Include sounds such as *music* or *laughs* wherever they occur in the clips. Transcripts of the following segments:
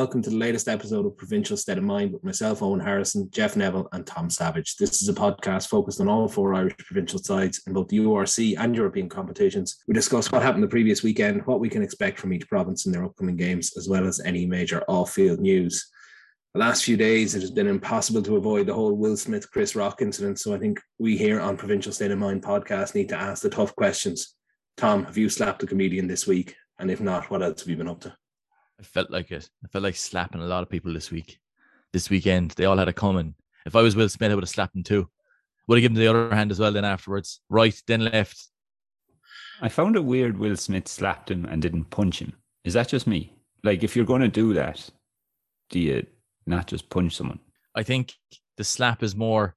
Welcome to the latest episode of Provincial State of Mind with myself, Owen Harrison, Jeff Neville, and Tom Savage. This is a podcast focused on all four Irish provincial sides in both the URC and European competitions. We discuss what happened the previous weekend, what we can expect from each province in their upcoming games, as well as any major off field news. The last few days, it has been impossible to avoid the whole Will Smith Chris Rock incident. So I think we here on Provincial State of Mind podcast need to ask the tough questions. Tom, have you slapped a comedian this week? And if not, what else have you been up to? I felt like it. I felt like slapping a lot of people this week. This weekend, they all had a coming. If I was Will Smith, I would have slapped him too. Would have given the other hand as well. Then afterwards, right, then left. I found it weird. Will Smith slapped him and didn't punch him. Is that just me? Like, if you're going to do that, do you not just punch someone? I think the slap is more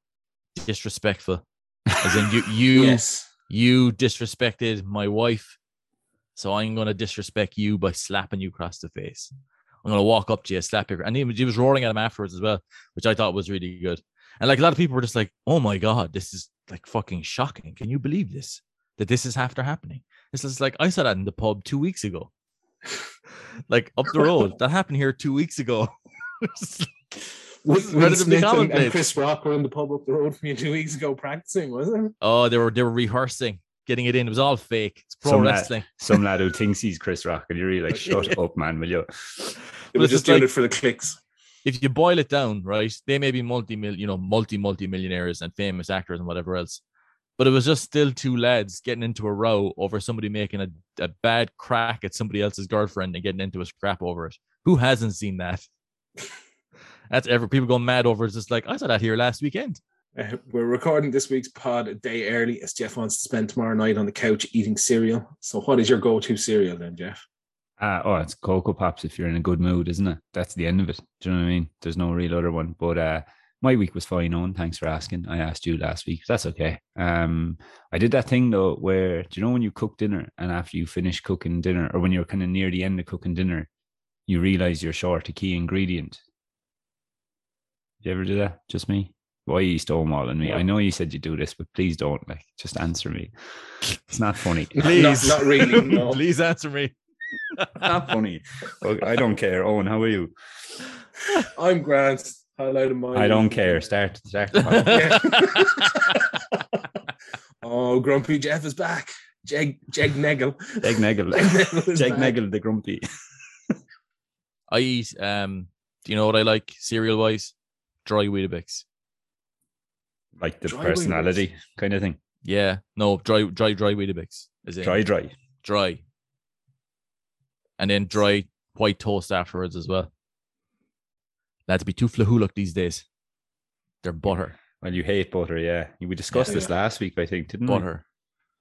disrespectful. As in, you, *laughs* you, yes. you disrespected my wife so I'm going to disrespect you by slapping you across the face. I'm going to walk up to you, slap you. And he, he was roaring at him afterwards as well, which I thought was really good. And like a lot of people were just like, oh my God, this is like fucking shocking. Can you believe this? That this is after happening. This is like, I saw that in the pub two weeks ago. *laughs* like up the road. that happened here two weeks ago. *laughs* Will, Will Smith and, and Chris Rock were in the pub up the road from you two weeks ago practicing, wasn't it? Oh, they were they were rehearsing getting it in. It was all fake. It's pro some wrestling. Lad, *laughs* some lad who thinks he's Chris Rock, and you're really like, shut up, man, will you? It was just doing like, it for the clicks. If you boil it down, right, they may be multi you know, multi multi millionaires and famous actors and whatever else. But it was just still two lads getting into a row over somebody making a, a bad crack at somebody else's girlfriend and getting into a scrap over it. Who hasn't seen that? *laughs* That's ever people going mad over. It's just like I saw that here last weekend. Uh, we're recording this week's pod a day early as Jeff wants to spend tomorrow night on the couch eating cereal. So, what is your go to cereal then, Jeff? Uh, oh, it's Cocoa Pops if you're in a good mood, isn't it? That's the end of it. Do you know what I mean? There's no real other one. But uh, my week was fine on. Thanks for asking. I asked you last week. That's okay. Um, I did that thing though where, do you know when you cook dinner and after you finish cooking dinner, or when you're kind of near the end of cooking dinner, you realize you're short a key ingredient? You ever do that? Just me? Why are you stonewalling me? I know you said you do this, but please don't. Like, just answer me. It's not funny. *laughs* Please, not, not really. *laughs* No. please answer me. not funny. I don't care. Owen, how are you? I'm Grant. Highlight of mine. I don't care. Start. Start. *laughs* oh, Grumpy Jeff is back. Jeg Jeg Negel. Jeg Negel. Jeg Negel the Grumpy. I eat. Um, do you know what I like cereal wise? Dry Weetabix like the dry personality Weetabix. kind of thing. Yeah, no, dry, dry, dry Weetabix. Is it dry, dry, dry, and then dry white toast afterwards as well. Lads be too flahoolic these days. They're butter. Well, you hate butter, yeah. We discussed yeah, this yeah. last week, I think, didn't butter.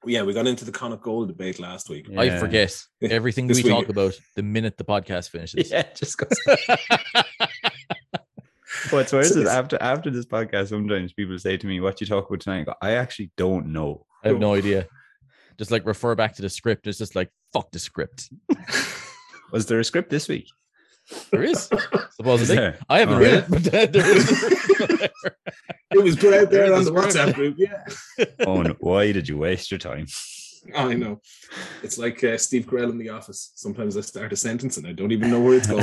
we? Yeah, we got into the Connacht Gold debate last week. Yeah. I forget *laughs* everything we week. talk about the minute the podcast finishes. *laughs* Yeah, just goes. *laughs* What's worse is after after this podcast, sometimes people say to me, "What you talk about tonight?" I, go, I actually don't know. I have no idea. Just like refer back to the script. It's just like fuck the script. *laughs* Was there a script this week? There is. Supposedly, is I haven't oh, read it, but there is. *laughs* it was put out there on the WhatsApp group. Yeah. *laughs* oh, no. why did you waste your time? I know. It's like uh, Steve Carell in The Office. Sometimes I start a sentence and I don't even know where it's going.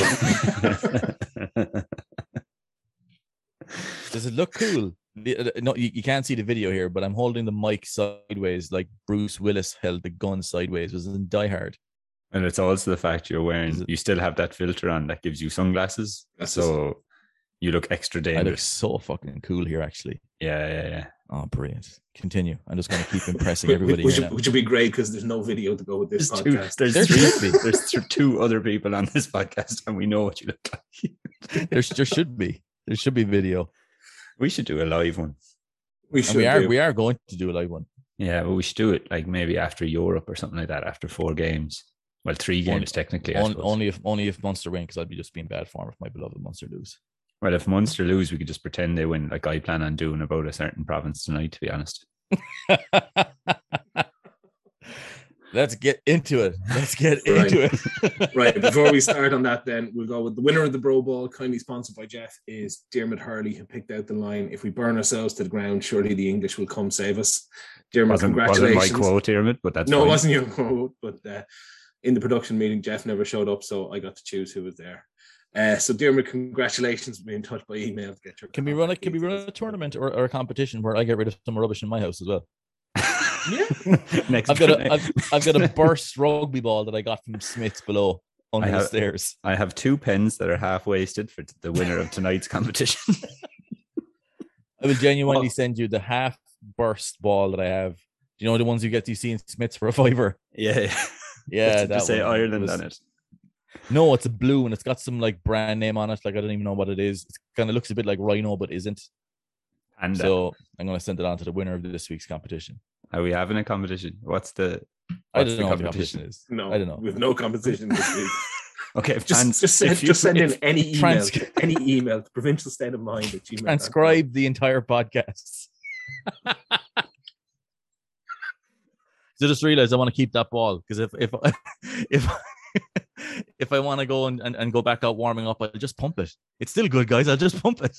Does it look cool? Uh, no, you, you can't see the video here, but I'm holding the mic sideways, like Bruce Willis held the gun sideways. Was in Die Hard. And it's also the fact you're wearing, you still have that filter on that gives you sunglasses. That's so just, you look extra dangerous. I look so fucking cool here, actually. Yeah, yeah, yeah. Oh, brilliant. Continue. I'm just going to keep *laughs* impressing everybody. which, which would be great because there's no video to go with this there's podcast. Two, there's, there three, there's two other people on this podcast, and we know what you look like. there, there should be. There should be video. We should do a live one. We should. And we are. Do. We are going to do a live one. Yeah, but we should do it like maybe after Europe or something like that. After four games, well, three games only, technically. On, only if only if Munster win, because I'd be just being bad form if my beloved Munster lose. Well, if Munster lose, we could just pretend they win, like I plan on doing about a certain province tonight. To be honest. *laughs* Let's get into it. Let's get *laughs* right. into it. *laughs* right. Before we start on that, then we'll go with the winner of the Bro Ball, kindly sponsored by Jeff, is Dermot Hurley, who picked out the line If we burn ourselves to the ground, surely the English will come save us. Dermot, wasn't, congratulations. Wasn't my quote, Dermot, but that's no, fine. it wasn't your quote. But uh, in the production meeting, Jeff never showed up, so I got to choose who was there. Uh, so, Dermot, congratulations. Be in touch by email. To get your Can we run a can we run a tournament or, or a competition where I get rid of some rubbish in my house as well? Yeah. *laughs* Next, I've got a I've, I've got a *laughs* burst rugby ball that I got from Smith's below under I the stairs. I have two pens that are half wasted for the winner of tonight's *laughs* competition. I will genuinely Oh. send you the half burst ball that I have. Do you know the ones you get to see in Smith's for a fiver? yeah, yeah. Yeah, that say. Ireland was- on it. No, it's a blue and it's got some like brand name on it. Like I don't even know what it is. It kind of looks a bit like Rhino, but isn't. And So I'm gonna send it on to the winner of this week's competition. Are we having a competition? What's the? I don't the know what the competition? competition is. No, I don't know. We have no competition this week. *laughs* Okay, if just, fans- just send, if you- just send in any email, Trans- *laughs* any email to provincial state of mind at gmail. Transcribe the entire podcast. *laughs* So just realized I want to keep that ball because if if if if I want to go and, and, and go back out warming up, I'll just pump it. It's still good, guys. I'll just pump it.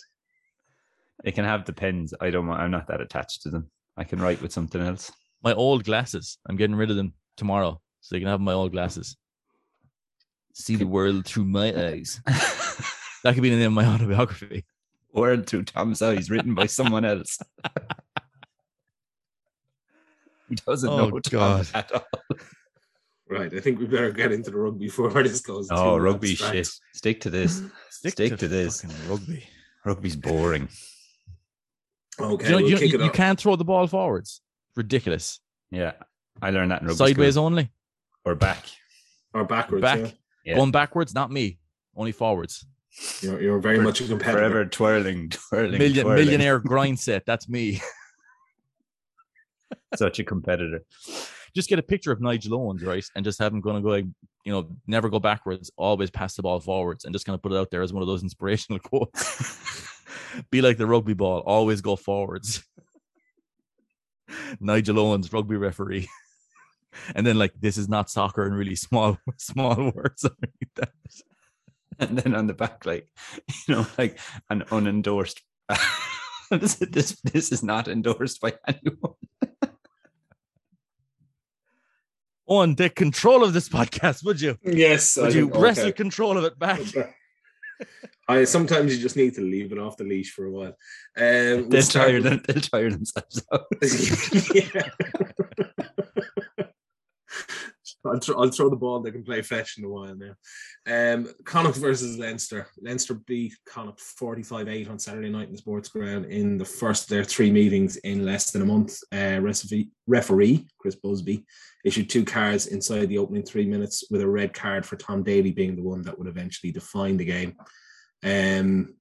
They can have the pins. I don't. want- I'm not that attached to them. I can write with something else. My old glasses. I'm getting rid of them tomorrow, so you can have my old glasses. See the world through my *laughs* eyes. That could be the name of my autobiography. Word through Tom's eyes, written by someone else. He doesn't Oh, know Tom God. at all. Right, I think we better get into the rugby before this goes. Oh, too rugby abstract. shit. Stick to this. Stick, to, this. rugby. Rugby's boring. Okay, you, know, we'll you, kick you, it you can't throw the ball forwards. Ridiculous. Yeah, I learned that in rugby Sideways school. only. or back. or backwards. Back. Yeah. Yeah. Going backwards, not me. Only forwards. You're, you're very For- much a competitor. Forever twirling, twirling, Million, twirling. millionaire *laughs* grind set. That's me. Such a competitor. just get a picture of Nigel Owens, right? And just have him going to go, like, you know, never go backwards, always pass the ball forwards, and just kind of put it out there as one of those inspirational *laughs* quotes. Be like the rugby ball, always go forwards. *laughs* Nigel Owens, rugby referee. *laughs* and then like this is not soccer in really small, *laughs* small words underneath that. And then on the back, like you know, like an unendorsed. this, this this is not endorsed by anyone. Owen, take control of this podcast, would you? Yes, I Would you think- wrestle okay. control of it back? I sometimes you just need to leave it off the leash for a while. Um, They'll tire them. They'll tire themselves out. *laughs* I'll, throw, I'll throw the ball. They can play fetch in a while now. Um, Connacht versus Leinster. Leinster beat Connacht 45-8 on Saturday night in the sports ground in the first of their three meetings in less than a month. Uh, referee Chris Busby issued two cards inside the opening three minutes, with a red card for Tom Daly being the one that would eventually define the game. Um,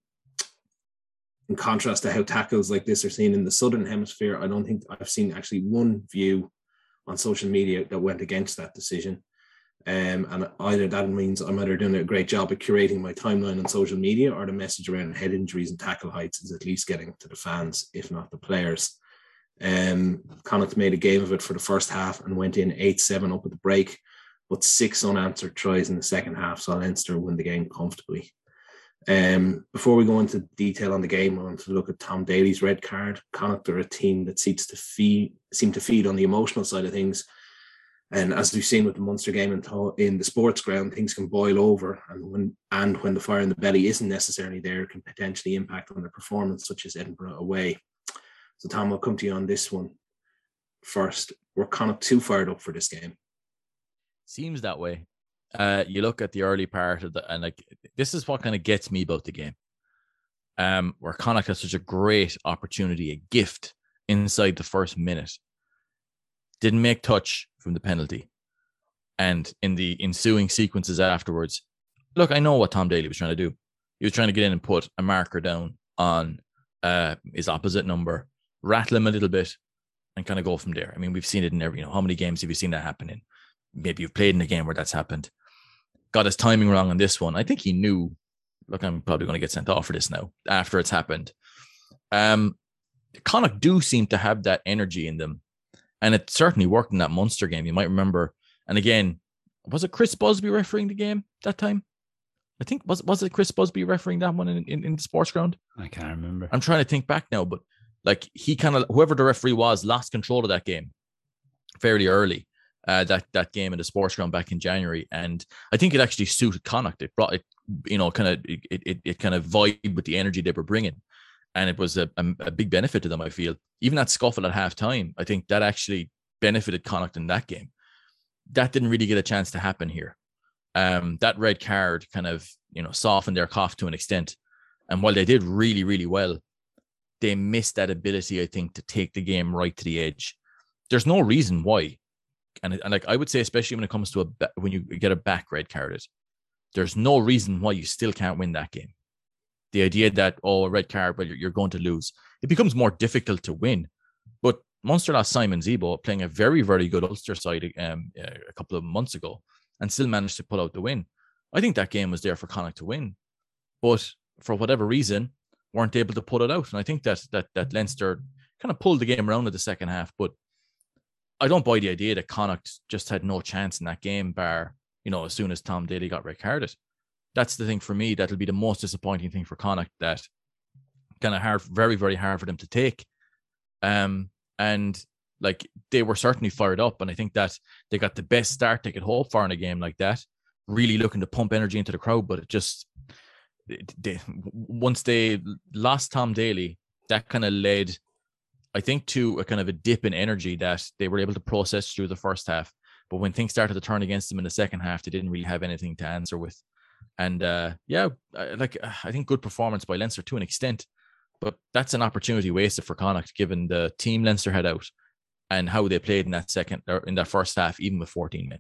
in contrast to how tackles like this are seen in the southern hemisphere, I don't think I've seen actually one view on social media that went against that decision. Um, and either that means I'm either doing a great job at curating my timeline on social media, or the message around head injuries and tackle heights is at least getting to the fans, if not the players. Um, Connacht made a game of it for the first half and went in 8 7 up at the break, but six unanswered tries in the second half saw Leinster win the game comfortably. Um, before we go into detail on the game, I want to look at Tom Daly's red card. Connacht are a team that seems to feed seem to feed on the emotional side of things. And as we've seen with the Munster game in, to- in the sports ground, things can boil over, and when and when the fire in the belly isn't necessarily there, it can potentially impact on their performance, such as Edinburgh away. So, Tom, I'll come to you on this one first. We're Connacht too fired up for this game. Seems that way. Uh, you look at the early part of the, and like this is what kind of gets me about the game. Um, where Connacht has such a great opportunity, a gift inside the first minute. Didn't make touch from the penalty, and in the ensuing sequences afterwards, look, I know what Tom Daly was trying to do. He was trying to get in and put a marker down on uh his opposite number, rattle him a little bit, and kind of go from there. I mean, we've seen it in every, you know, how many games have you seen that happen in? maybe you've played in a game where that's happened. Got his timing wrong on this one. I think he knew. Look, I'm probably going to get sent off for this now after it's happened. Um, Connacht do seem to have that energy in them, and it certainly worked in that Munster game. You might remember. And again, was it Chris Busby refereeing the game that time? I think was was it Chris Busby refereeing that one in, in, in the sports ground? I can't remember. I'm trying to think back now, but like he kind of whoever the referee was lost control of that game fairly early, uh, that that game in the sports ground back in January, and I think it actually suited Connacht. It brought it, you know, kind of it, it, it kind of vibe with the energy they were bringing, and it was a, a, a big benefit to them. I feel even that scuffle at halftime, I think that actually benefited Connacht in that game. That didn't really get a chance to happen here. Um, that red card kind of you know softened their cough to an extent, and while they did really really well, they missed that ability, I think, to take the game right to the edge. There's no reason why and, and like I would say, especially when it comes to a when you get a back red carded, there's no reason why you still can't win that game. The idea that oh, a red card, but you're, you're going to lose, it becomes more difficult to win. But Munster lost Simon Zebo playing a very very good Ulster side um, a couple of months ago, and still managed to pull out the win. I think that game was there for Connacht to win, but for whatever reason, weren't able to pull it out. And I think that that that Leinster kind of pulled the game around in the second half, but I don't buy the idea that Connacht just had no chance in that game, bar you know as soon as Tom Daly got red carded. That's the thing for me. That'll be the most disappointing thing for Connacht. That kind of hard, very very hard for them to take. Um, and like they were certainly fired up, and I think that they got the best start they could hope for in a game like that. Really looking to pump energy into the crowd, but it just they, once they lost Tom Daly, that kind of led I think to a kind of a dip in energy that they were able to process through the first half. But when things started to turn against them in the second half, they didn't really have anything to answer with. And uh, yeah, like I think good performance by Leinster to an extent, but that's an opportunity wasted for Connacht given the team Leinster had out and how they played in that second or in that first half, even with 14 men.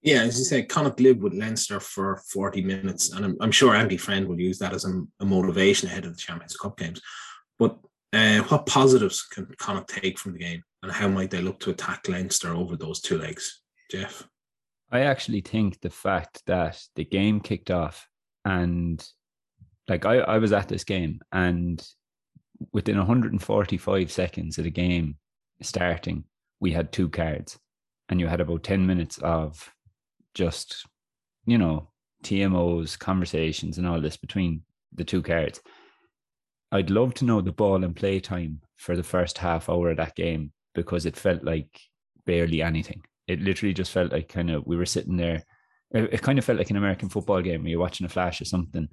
Yeah, as you say, Connacht lived with Leinster for 40 minutes, and I'm, I'm sure Andy Friend will use that as a, a motivation ahead of the Champions Cup games. But uh, what positives can Connacht take from the game, and how might they look to attack Leinster over those two legs, Jeff? I actually think the fact that the game kicked off and like I, I was at this game and within 145 seconds of the game starting, we had two cards and you had about 10 minutes of just, you know, TMOs, conversations, and all this between the two cards. I'd love to know the ball and play time for the first half hour of that game because it felt like barely anything. It literally just felt like kind of we were sitting there. It, kind of felt like an American football game where you're watching a flash of something,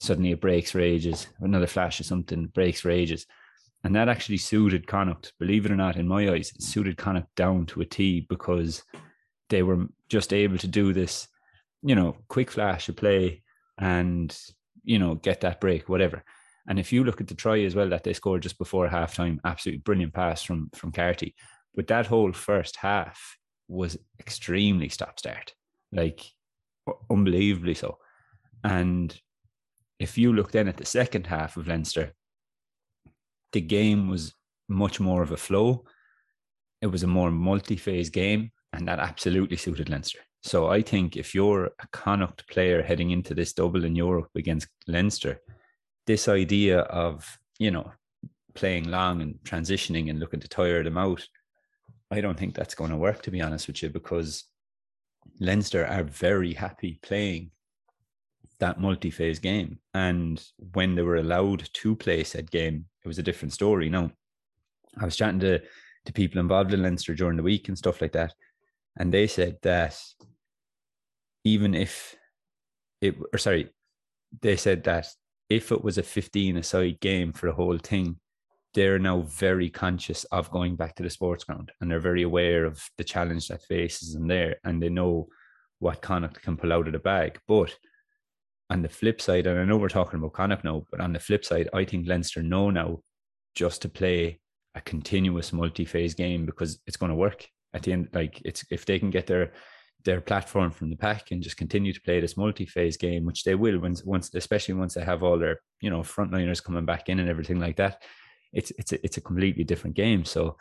suddenly it breaks rages, another flash of something breaks rages. And that actually suited Connacht, believe it or not, in my eyes, it suited Connacht down to a T because they were just able to do this, you know, quick flash of play and, you know, get that break, whatever. And if you look at the try as well that they scored just before halftime, absolutely brilliant pass from from Carty. But that whole first half was extremely stop start, like unbelievably so. And if you look then at the second half of Leinster, the game was much more of a flow. It was a more multi-phase game, and that absolutely suited Leinster. So I think if you're a Connacht player heading into this double in Europe against Leinster, this idea of you know playing long and transitioning and looking to tire them out i don't think that's going to work to be honest with you because leinster are very happy playing that multi-phase game. And when they were allowed to play said game it was a different story. Now i was chatting to to people involved in leinster during the week and stuff like that and they said that even if it or sorry they said that if it was a 15 a side game for the whole thing, they're now very conscious of going back to the sports ground and they're very aware of the challenge that faces them there and they know what Connacht can pull out of the bag. But on the flip side, and I know we're talking about Connacht now, but on the flip side, I think Leinster know now just to play a continuous multi-phase game because it's going to work at the end. Like it's if they can get their their platform from the pack and just continue to play this multi-phase game, which they will once, once especially once they have all their you know frontliners coming back in and everything like that. It's it's a, it's a completely different game. So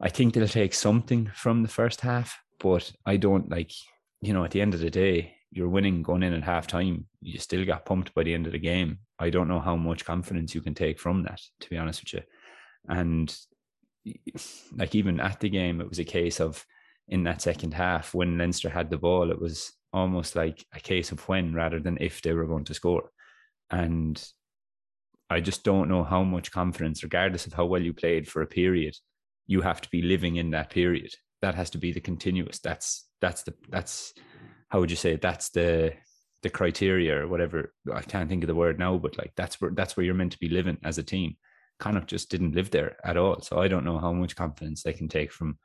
I think they'll take something from the first half, but I don't like you know at the end of the day you're winning going in at half time. You still got pumped by the end of the game. I don't know how much confidence you can take from that, to be honest with you. And like even at the game, it was a case of in that second half when Leinster had the ball, it was almost like a case of when rather than if they were going to score. And I just don't know how much confidence, regardless of how well you played for a period, you have to be living in that period. That has to be the continuous. That's that's the that's how would you say it? that's the the criteria or whatever. I can't think of the word now, but like that's where that's where you're meant to be living as a team. Kind of just didn't live there at all. So I don't know how much confidence they can take from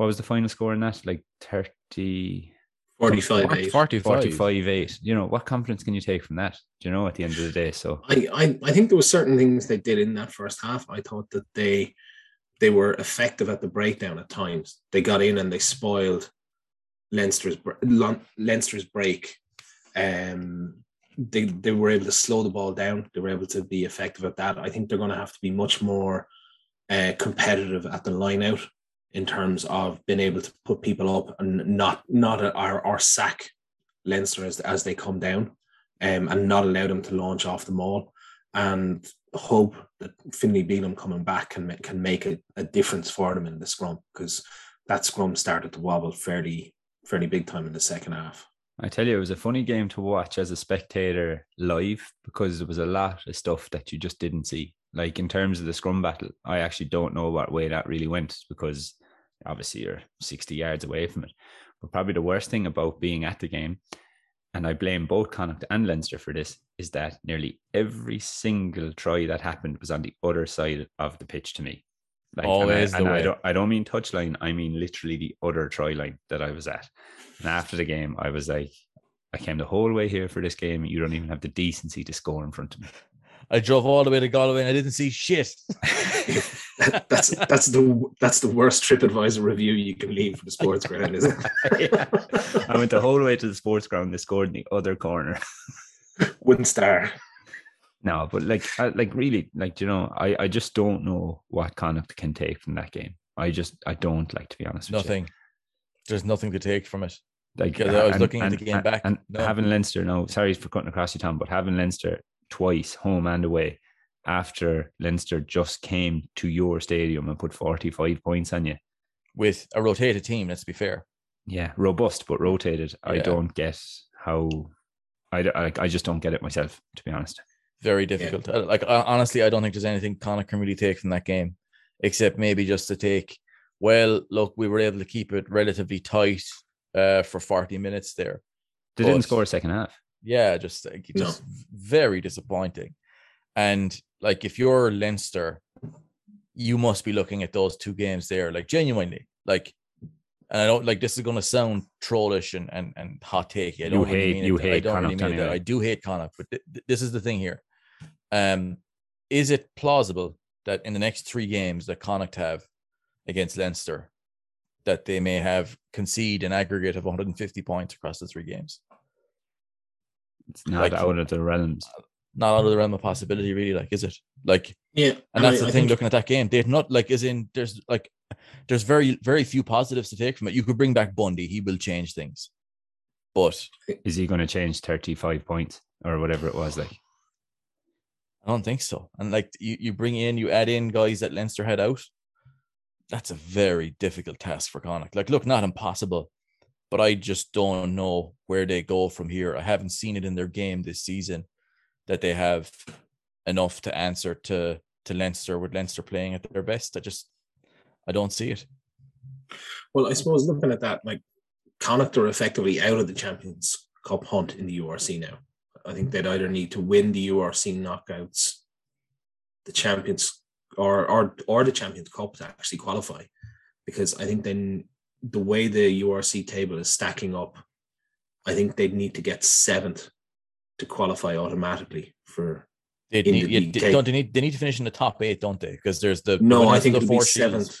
what was the final score in that? Like 30 45 8. 45. 45 8. You know, what confidence can you take from that? Do you know at the end of the day? So I, I, I think there were certain things they did in that first half. I thought that they they were effective at the breakdown at times. They got in and they spoiled Leinster's Leinster's break. Um, they they were able to slow the ball down. They were able to be effective at that. I think they're going to have to be much more uh, competitive at the line out in terms of being able to put people up and not not or, or sack Leinster as, as they come down, um, and not allow them to launch off the maul, and hope that Finley Bealham coming back can can make a, a difference for them in the scrum because that scrum started to wobble fairly fairly big time in the second half. I tell you, it was a funny game to watch as a spectator live because there was a lot of stuff that you just didn't see. Like in terms of the scrum battle, I actually don't know what way that really went because obviously you're 60 yards away from it. But probably the worst thing about being at the game, and I blame both Connacht and Leinster for this, is that nearly every single try that happened was on the other side of the pitch to me. Like, Always and, I, and I, don't I don't mean touchline, I mean literally the other try line that I was at. And after the game, I was like, I came the whole way here for this game. You don't even have the decency to score in front of me. *laughs* I drove all the way to Galway and I didn't see shit. *laughs* *laughs* that's that's the that's the worst TripAdvisor review you can leave for the sports ground, isn't it? *laughs* yeah. I went the whole way to the sports ground. They scored in the other corner. *laughs* Wouldn't star. No, but like, I, like really, like you know, I I just don't know what Connacht can take from that game. I just I don't like to be honest. Nothing. There's nothing to take from it. Like because I was and, looking and, at the game and, back. and No. having Leinster. No, sorry for cutting across your Tom, but having Leinster twice, home and away, after Leinster just came to your stadium and put forty five points on you. with a rotated team, let's be fair. Yeah, robust but rotated. I don't get how. I, I I just don't get it myself, to be honest. Very difficult. Uh, Like uh, honestly, I don't think there's anything Connacht can really take from that game, except maybe just to take. Well, look, we were able to keep it relatively tight uh, for 40 minutes there. They didn't score a second half. Yeah, just like, No. just very disappointing. And like if you're Leinster, you must be looking at those two games there, like genuinely, like. And I don't like this is going to sound trollish and and, and hot take. I don't really hate- mean you it. I don't really Connacht mean it. that. I do hate Connacht, but th- th- this is the thing here. Um, is it plausible that in the next three games that Connacht have against Leinster, that they may have concede an aggregate of 150 points across the three games? It's not Like- out of the realms. Not out of the realm of possibility, really. Like, is it like? Yeah, And that's I- the I thing. think- Looking at that game, they're not like is in. There's like, there's very very few positives to take from it. You could bring back Bundee; he will change things. But Is he going to change thirty five points or whatever it was? Like, I don't think so. And like you, you bring in, you add in guys that Leinster had out. That's a very difficult task for Connacht. Like, look, not impossible, but I just don't know where they go from here. I haven't seen it in their game this season that they have enough to answer to to Leinster with Leinster playing at their best. I just I don't see it. Well, I suppose looking at that, like Connacht are effectively out of the Champions Cup hunt in the URC now. I think they'd either need to win the URC knockouts, the Champions, or or or the Champions Cup to actually qualify, because I think then the way the URC table is stacking up, I think they'd need to get seventh to qualify automatically for. They need, the yeah, they- don't they need they need to finish in the top eight, don't they? Because there's the No, I think the it'll be seventh.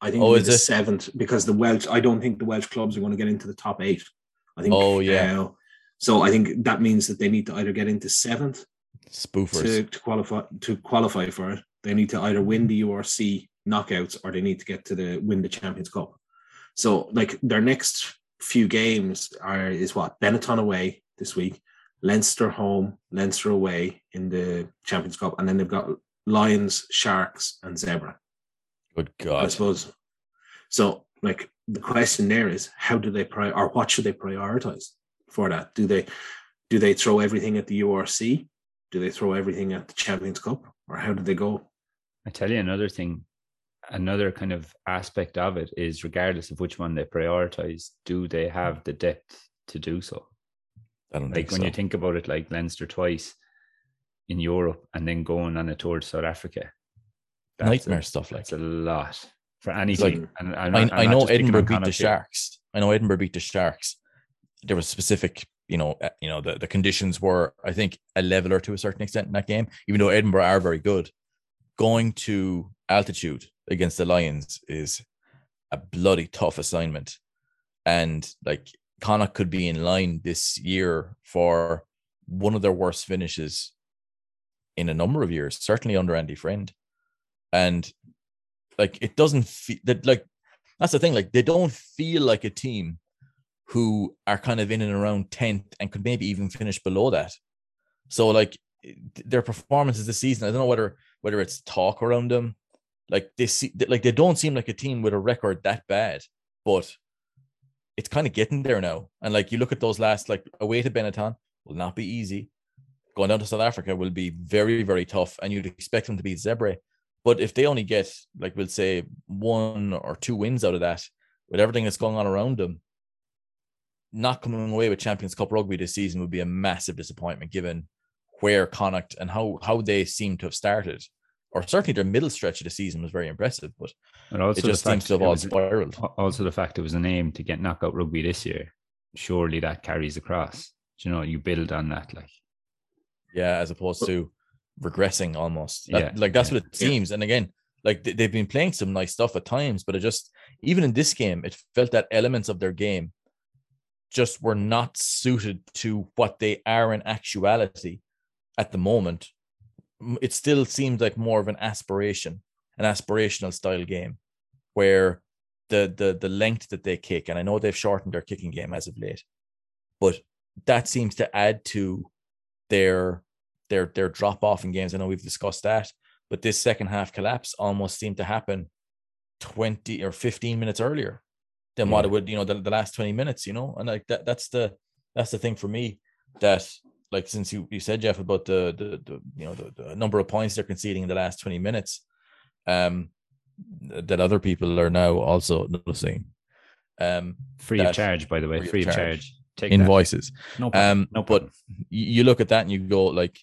I think Oh, it'll is the it? seventh because the Welsh. I don't think the Welsh clubs are going to get into the top eight. I think. Oh, yeah. uh, so I think that means that they need to either get into seventh Spoofers. to, to qualify to qualify for it. They need to either win the URC knockouts or they need to get to the win the Champions Cup. So like their next few games are is what Benetton away this week, Leinster home, Leinster away in the Champions Cup, and then they've got Lions, Sharks, and Zebre. Good God! I suppose. So, like the question there is, how do they pri or what should they prioritize for that? Do they do they throw everything at the URC? Do they throw everything at the Champions Cup, or how do they go? I tell you another thing. another kind of aspect of it is regardless of which one they prioritize, do they have the depth to do so? I don't Like think when so. you think about it, like Leinster twice in Europe and then going on a tour to South Africa. that's a- nightmare stuff like That's a lot for any like- team. And I'm not- I'm I know Edinburgh beat the. Sharks. I know Edinburgh beat the Sharks. There was specific, you know, uh, you know the, the conditions were, I think, a leveler to a certain extent in that game. Even though Edinburgh are very good, going to altitude against the Lions is a bloody tough assignment, and like Connacht could be in line this year for one of their worst finishes in a number of years, certainly under Andy Friend, and like it doesn't feel that like that's the thing. Like they don't feel like a team who are kind of in and around 10th and could maybe even finish below that. So like their performances this season, I don't know whether whether it's talk around them, like they see like they don't seem like a team with a record that bad, but it's kind of getting there now. And like you look at those last like away to Benetton will not be easy. Going down to South Africa will be very, very tough, and you'd expect them to beat Zebre. But if they only get, like we'll say, one or two wins out of that, with everything that's going on around them, not coming away with Champions Cup rugby this season would be a massive disappointment given where Connacht and how how they seem to have started. Or certainly their middle stretch of the season was very impressive, but And also it just seems to have all was- spiraled. also the fact it was an aim to get knockout rugby this year. Surely that carries across. Do you know, you build on that. Like, Yeah, as opposed to regressing almost. That- Yeah, like that's yeah, what it yeah. seems. And again, like they- they've been playing some nice stuff at times, but it just even in this game, it felt that elements of their game just were not suited to what they are in actuality at the moment. It still seems like more of an aspiration, an aspirational style game, where the the the length that they kick, and I know they've shortened their kicking game as of late, but that seems to add to their their their drop off in games. I know we've discussed that, but this second half collapse almost seemed to happen 20 or 15 minutes earlier than what it would, you know, the, the last 20 minutes, you know, and like that that's the that's the thing for me that like since you, you said Jeff about the the, the you know the, the number of points they're conceding in the last 20 minutes, um that other people are now also noticing. Um free That- of charge, by the way, free, of charge. Take that. invoices. No problem. Um, no but problem. you you look at that and you go like,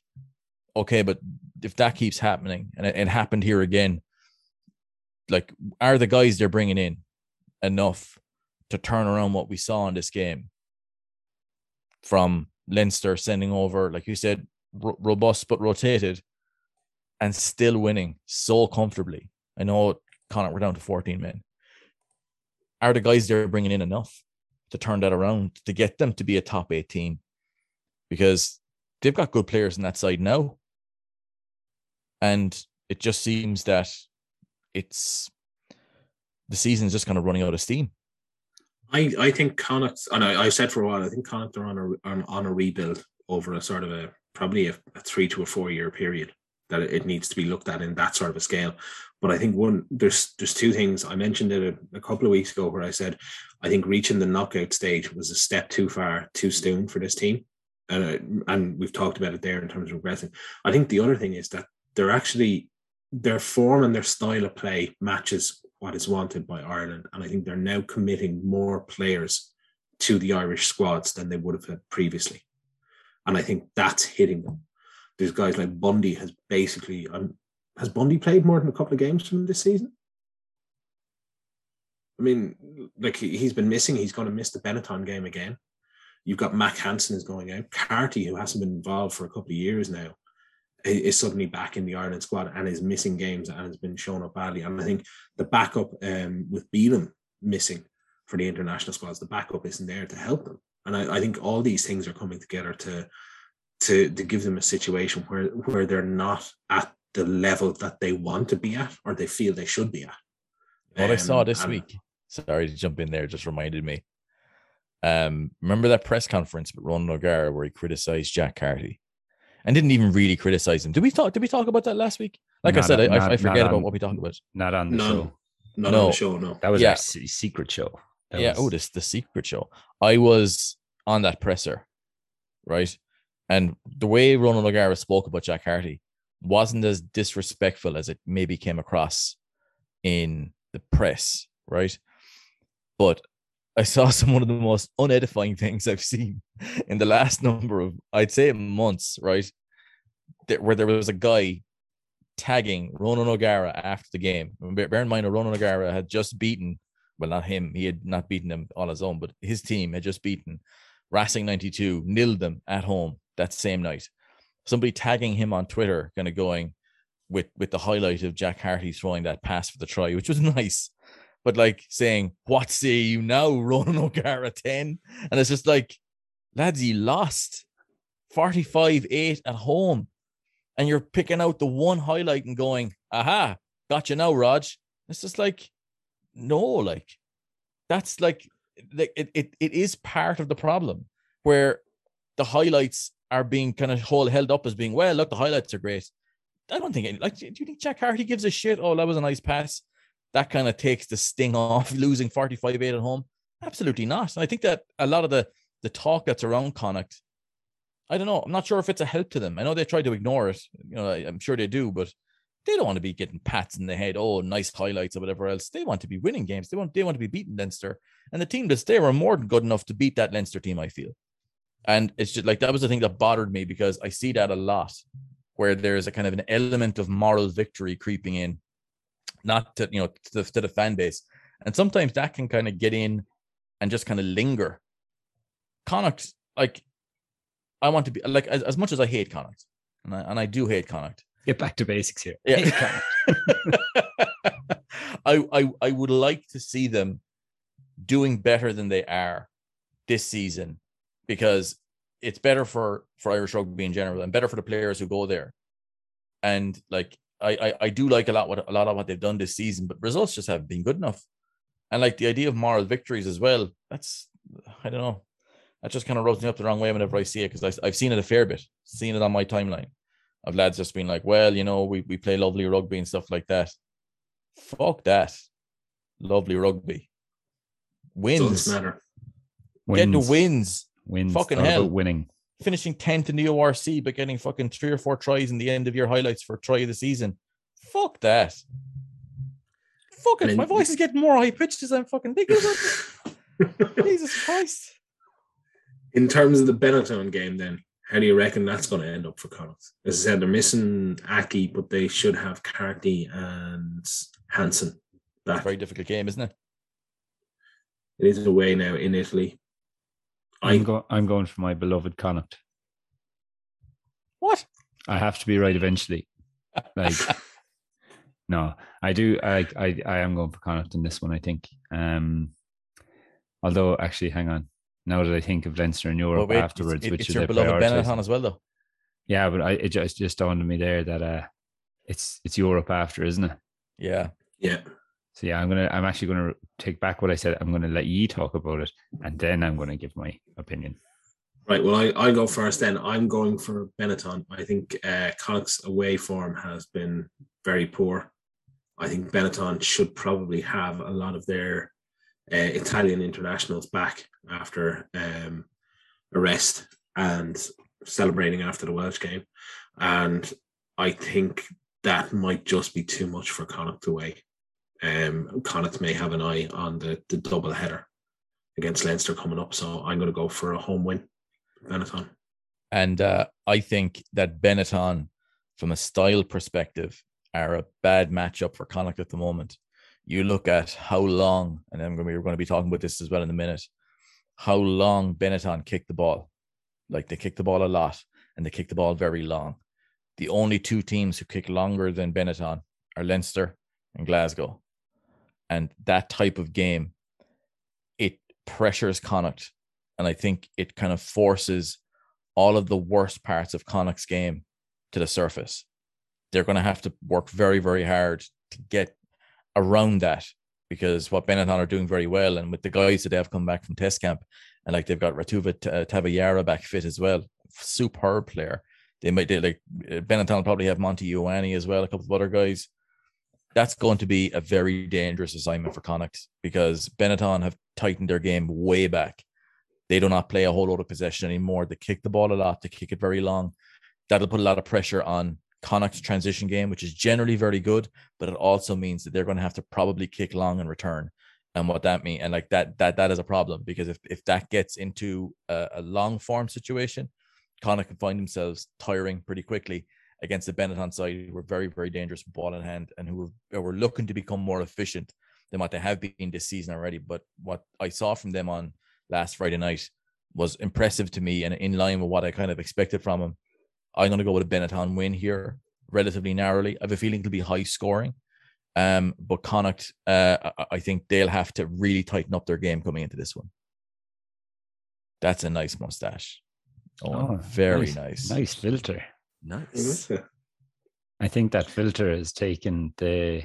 okay, but if that keeps happening and it, it happened here again, like, are the guys they're bringing in enough to turn around what we saw in this game from Leinster sending over, like you said, ro- robust but rotated and still winning so comfortably? I know Connacht were down to 14 men. Are the guys they're bringing in enough to turn that around to get them to be a top 18? Because they've got good players in that side now. And it just seems that it's the season's just kind of running out of steam. I, I think Connacht, and I, I said for a while, I think Connacht are on a on, on a rebuild over a sort of a probably a, a three to a four year period that it, needs to be looked at in that sort of a scale. But I think one there's there's two things I mentioned it a, a couple of weeks ago where I said I think reaching the knockout stage was a step too far too soon for this team, and uh, and we've talked about it there in terms of regressing. I think the other thing is that they're actually their form and their style of play matches what is wanted by Ireland. And I think they're now committing more players to the Irish squads than they would have had previously. And I think that's hitting them. There's guys like Bundee has basically um, has Bundee played more than a couple of games from this season? I mean, like he- he's been missing. He's going to miss the Benetton game again. You've got Mac Hansen is going out. Carty, who hasn't been involved for a couple of years now, is suddenly back in the Ireland squad and is missing games and has been shown up badly. And I think the backup um, with Bealham missing for the international squads, the backup isn't there to help them. And I, I think all these things are coming together to to to give them a situation where where they're not at the level that they want to be at or they feel they should be at. What I saw Um, this and- week, sorry to jump in there, just reminded me. Um, remember that press conference with Ron O'Gara where he criticized Jack Carty and didn't even really criticize him. Did we talk? Did we talk about that last week? Like I said, I, on- I- not- I not forget about on- what we talked about. Not on the None. show. Not No. on the show, no. That was Yeah. our secret show. That yeah. was- Oh, this the secret show. I was on that presser, right? And the way Ronan O'Gara spoke about Jack Carty wasn't as disrespectful as it maybe came across in the press, right? But I saw *laughs* some one of the most unedifying things I've seen in the last number of, I'd say, months, right? That, where there was a guy tagging Ronan O'Gara after the game. Bear in mind, Ronan O'Gara had just beaten, well, not him, he had not beaten them on his own, but his team had just beaten Racing 92, nilled them at home that same night. Somebody tagging him on Twitter, kind of going with with the highlight of Jack Carty throwing that pass for the try, which was *laughs* nice. But like saying, What say you now, *laughs* Ronan O'Gara 10? And it's just like, lads, he lost 45 8 at home and you're picking out the one highlight and going, aha, got you now, Raj. It's just like, no, like that's like, like it, it, it is part of the problem where the highlights are being kind of hold, held up as being, well, look, the highlights are great. I don't think any, like, do you think Jack Carty gives a shit? Oh, that was a nice pass. That kind of takes the sting off *laughs* losing 45 8 at home. Absolutely not. And I think that a lot of the the talk that's around Connacht I don't know. I'm not sure if it's a help to them. I know they try to ignore it. You know, I, am sure they do, but they don't want to be getting pats in the head. Oh, nice highlights or whatever else. They want to be winning games. They want they want to be beating Leinster, and the team that's they were more than good enough to beat that Leinster team. I feel, and it's just like that was the thing that bothered me because I see that a lot, where there's a kind of an element of moral victory creeping in, not to you know to the, to the fan base, and sometimes that can kind of get in and just kind of linger. Connacht, like I want to be like as, as much as I hate Connacht, and I, and I do hate Connacht. Get back to basics here. Yeah. *laughs* I, I I would like to see them doing better than they are this season because it's better for for Irish rugby in general and better for the players who go there. And like I I, I do like a lot what a lot of what they've done this season, but results just haven't been good enough. And like the idea of moral victories as well, that's I don't know that just kind of rubs me up the wrong way whenever I see it because I've seen it a fair bit, seen it on my timeline of lads just being like, well, you know, we, we play lovely rugby and stuff like that. Fuck that. Lovely rugby. Wins. Doesn't matter. Get the wins. Wins. Fucking hell. Winning. Finishing 10th in the URC, but getting fucking three or four tries in the end of your highlights for try of the season. Fuck that. Fucking, then, my voice is getting more high pitched as I'm fucking thinking about *laughs* Jesus Christ. In terms of the Benetton game, then, how do you reckon that's going to end up for Connacht? As I said, they're missing Aki, but they should have Carty and Hansen back. very difficult game, isn't it? It is away now in Italy. I'm, go- I'm going for my beloved Connacht. What? I have to be right eventually. Like, *laughs* no, I do. I, I I am going for Connacht in this one. I think. Um, although, actually, hang on now that I think of Leinster and Europe wait, afterwards, it's, which it's is your beloved Benetton as well, though. Yeah, but I, it just just dawned on me there that uh, it's it's Europe after, isn't it? Yeah, yeah. So yeah, I'm gonna I'm actually gonna take back what I said. I'm gonna let you talk about it, and then I'm gonna give my opinion. Right. Well, I I go first. Then I'm going for Benetton. I think uh, Connacht's away form has been very poor. I think Benetton should probably have a lot of their uh, Italian internationals back after um, arrest and celebrating after the Welsh game. And I think that might just be too much for Connacht away. Um, Connacht may have an eye on the, the double header against Leinster coming up. So I'm going to go for a home win, Benetton. And uh, I think that Benetton, from a style perspective, are a bad matchup for Connacht at the moment you look at how long, and I'm going to be, we're going to be talking about this as well in a minute, how long Benetton kicked the ball. Like they kick the ball a lot and they kick the ball very long. The only two teams who kick longer than Benetton are Leinster and Glasgow. And that type of game, it pressures Connacht. And I think it kind of forces all of the worst parts of Connacht's game to the surface. They're going to have to work very, very hard to get around that because what Benetton are doing very well, and with the guys that they have come back from test camp, and like they've got Ratuva uh, Tavuyara back fit as well, superb player. They might they like Benetton probably have Monty Ioane as well, a couple of other guys. That's going to be a very dangerous assignment for Connacht because Benetton have tightened their game way back. They do not play a whole lot of possession anymore. They kick the ball a lot. They kick it very long. That'll put a lot of pressure on Connacht's transition game, which is generally very good, but it also means that they're going to have to probably kick long and return. And what that means, and like that, that that is a problem because if if that gets into a, a long form situation, Connacht can find themselves tiring pretty quickly against the Benetton side who were very, very dangerous ball in hand and who were, looking to become more efficient than what they have been this season already. But what I saw from them on last Friday night was impressive to me and in line with what I kind of expected from them. I'm going to go with a Benetton win here, relatively narrowly. I have a feeling it'll be high scoring. Um, but Connacht, uh, I think they'll have to really tighten up their game coming into this one. That's a nice mustache. Oh, oh very nice. Nice filter. Nice. I think that filter has taken the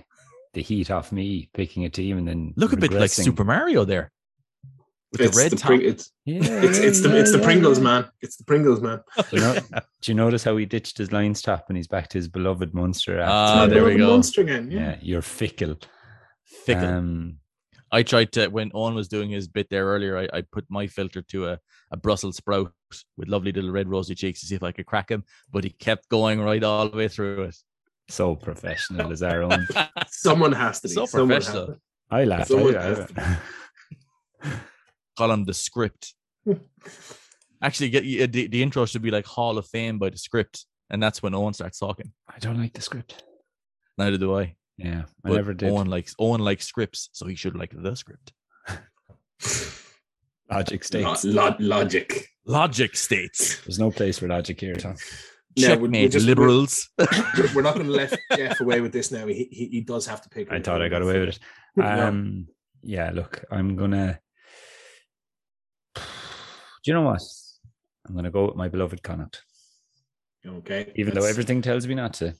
the heat off me picking a team and then look a bit like Super Mario there. With it's the red the top. it's, yeah, *laughs* it's, it's yeah, the it's the Pringles man. It's the Pringles man. *laughs* Do you, know, do you notice how he ditched his Lions top and he's back to his beloved Munster? Ah, there we go. Munster again. Yeah. yeah, you're fickle. Fickle. Um, I tried to when Owen was doing his bit there earlier. I, I put my filter to a, a Brussels sprout with lovely little red rosy cheeks to see if I could crack him, but he kept going right all the way through it. So professional as our own. *laughs* Someone has to be. So Someone professional. I laugh. I, I, *laughs* Call him the script. *laughs* Actually, get the, the intro should be like Hall of Fame by the script, and that's when Owen starts talking. I don't like the script. Neither do I. Yeah, I but never did. Owen likes Owen likes scripts, so he should like the script. *laughs* logic states. Lo- logic. Logic states. There's no place for logic here, Tom. Checkmate, just, liberals. *laughs* We're, we're, not going to let Jeff away with this now. He, he, he does have to pick. I thought I got away with it. *laughs* Um, yeah, look, I'm gonna. Do you know what? I'm gonna go with my beloved Connacht. Okay. Even though everything tells me not to.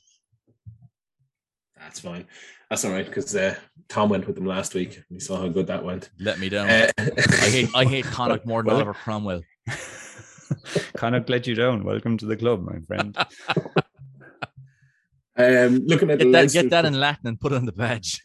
That's fine. That's all right because uh, Tom went with them last week. We saw how good that went. Let me down. Uh, I hate I hate *laughs* Connacht more than well, Oliver Cromwell. *laughs* Connacht let you down. Welcome to the club, my friend. *laughs* um, looking at get that, get that in Latin and put it on the badge.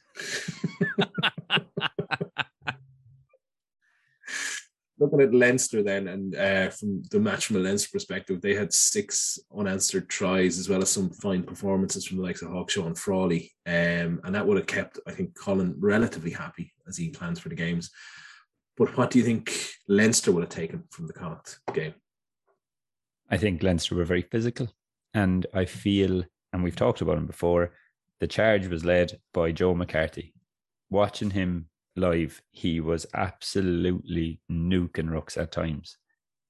Looking at Leinster then, and uh, from the match from a Leinster perspective, they had six unanswered tries as well as some fine performances from the likes of Hawkshaw and Frawley, um, and that would have kept I think Cullen relatively happy as he plans for the games. But what do you think Leinster would have taken from the Connacht game? I think Leinster were very physical, and I feel, and we've talked about him before, the charge was led by Joe McCarthy. Watching him live, he was absolutely nuking rucks at times,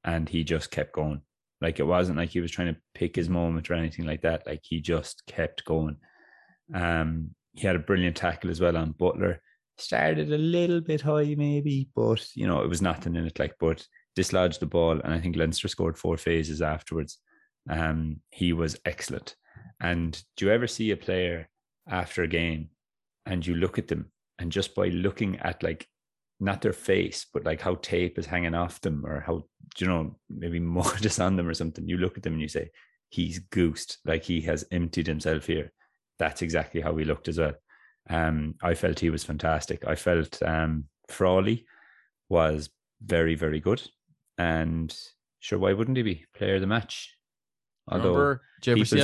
and he just kept going. Like it wasn't like he was trying to pick his moment or anything like that. Like he just kept going. Um, he had a brilliant tackle as well on Butler. Started a little bit high, maybe, but you know it was nothing in it. Like, but dislodged the ball, and I think Leinster scored four phases afterwards. Um, he was excellent. And do you ever see a player after a game and you look at them and just by looking at like not their face, but like how tape is hanging off them or how you know maybe *laughs* more just on them or something. You look at them and you say he's goosed, like he has emptied himself here. That's exactly how he looked as well. Um, I felt he was fantastic. I felt um, Frawley was very very good, and sure why wouldn't he be player of the match? Although Remember,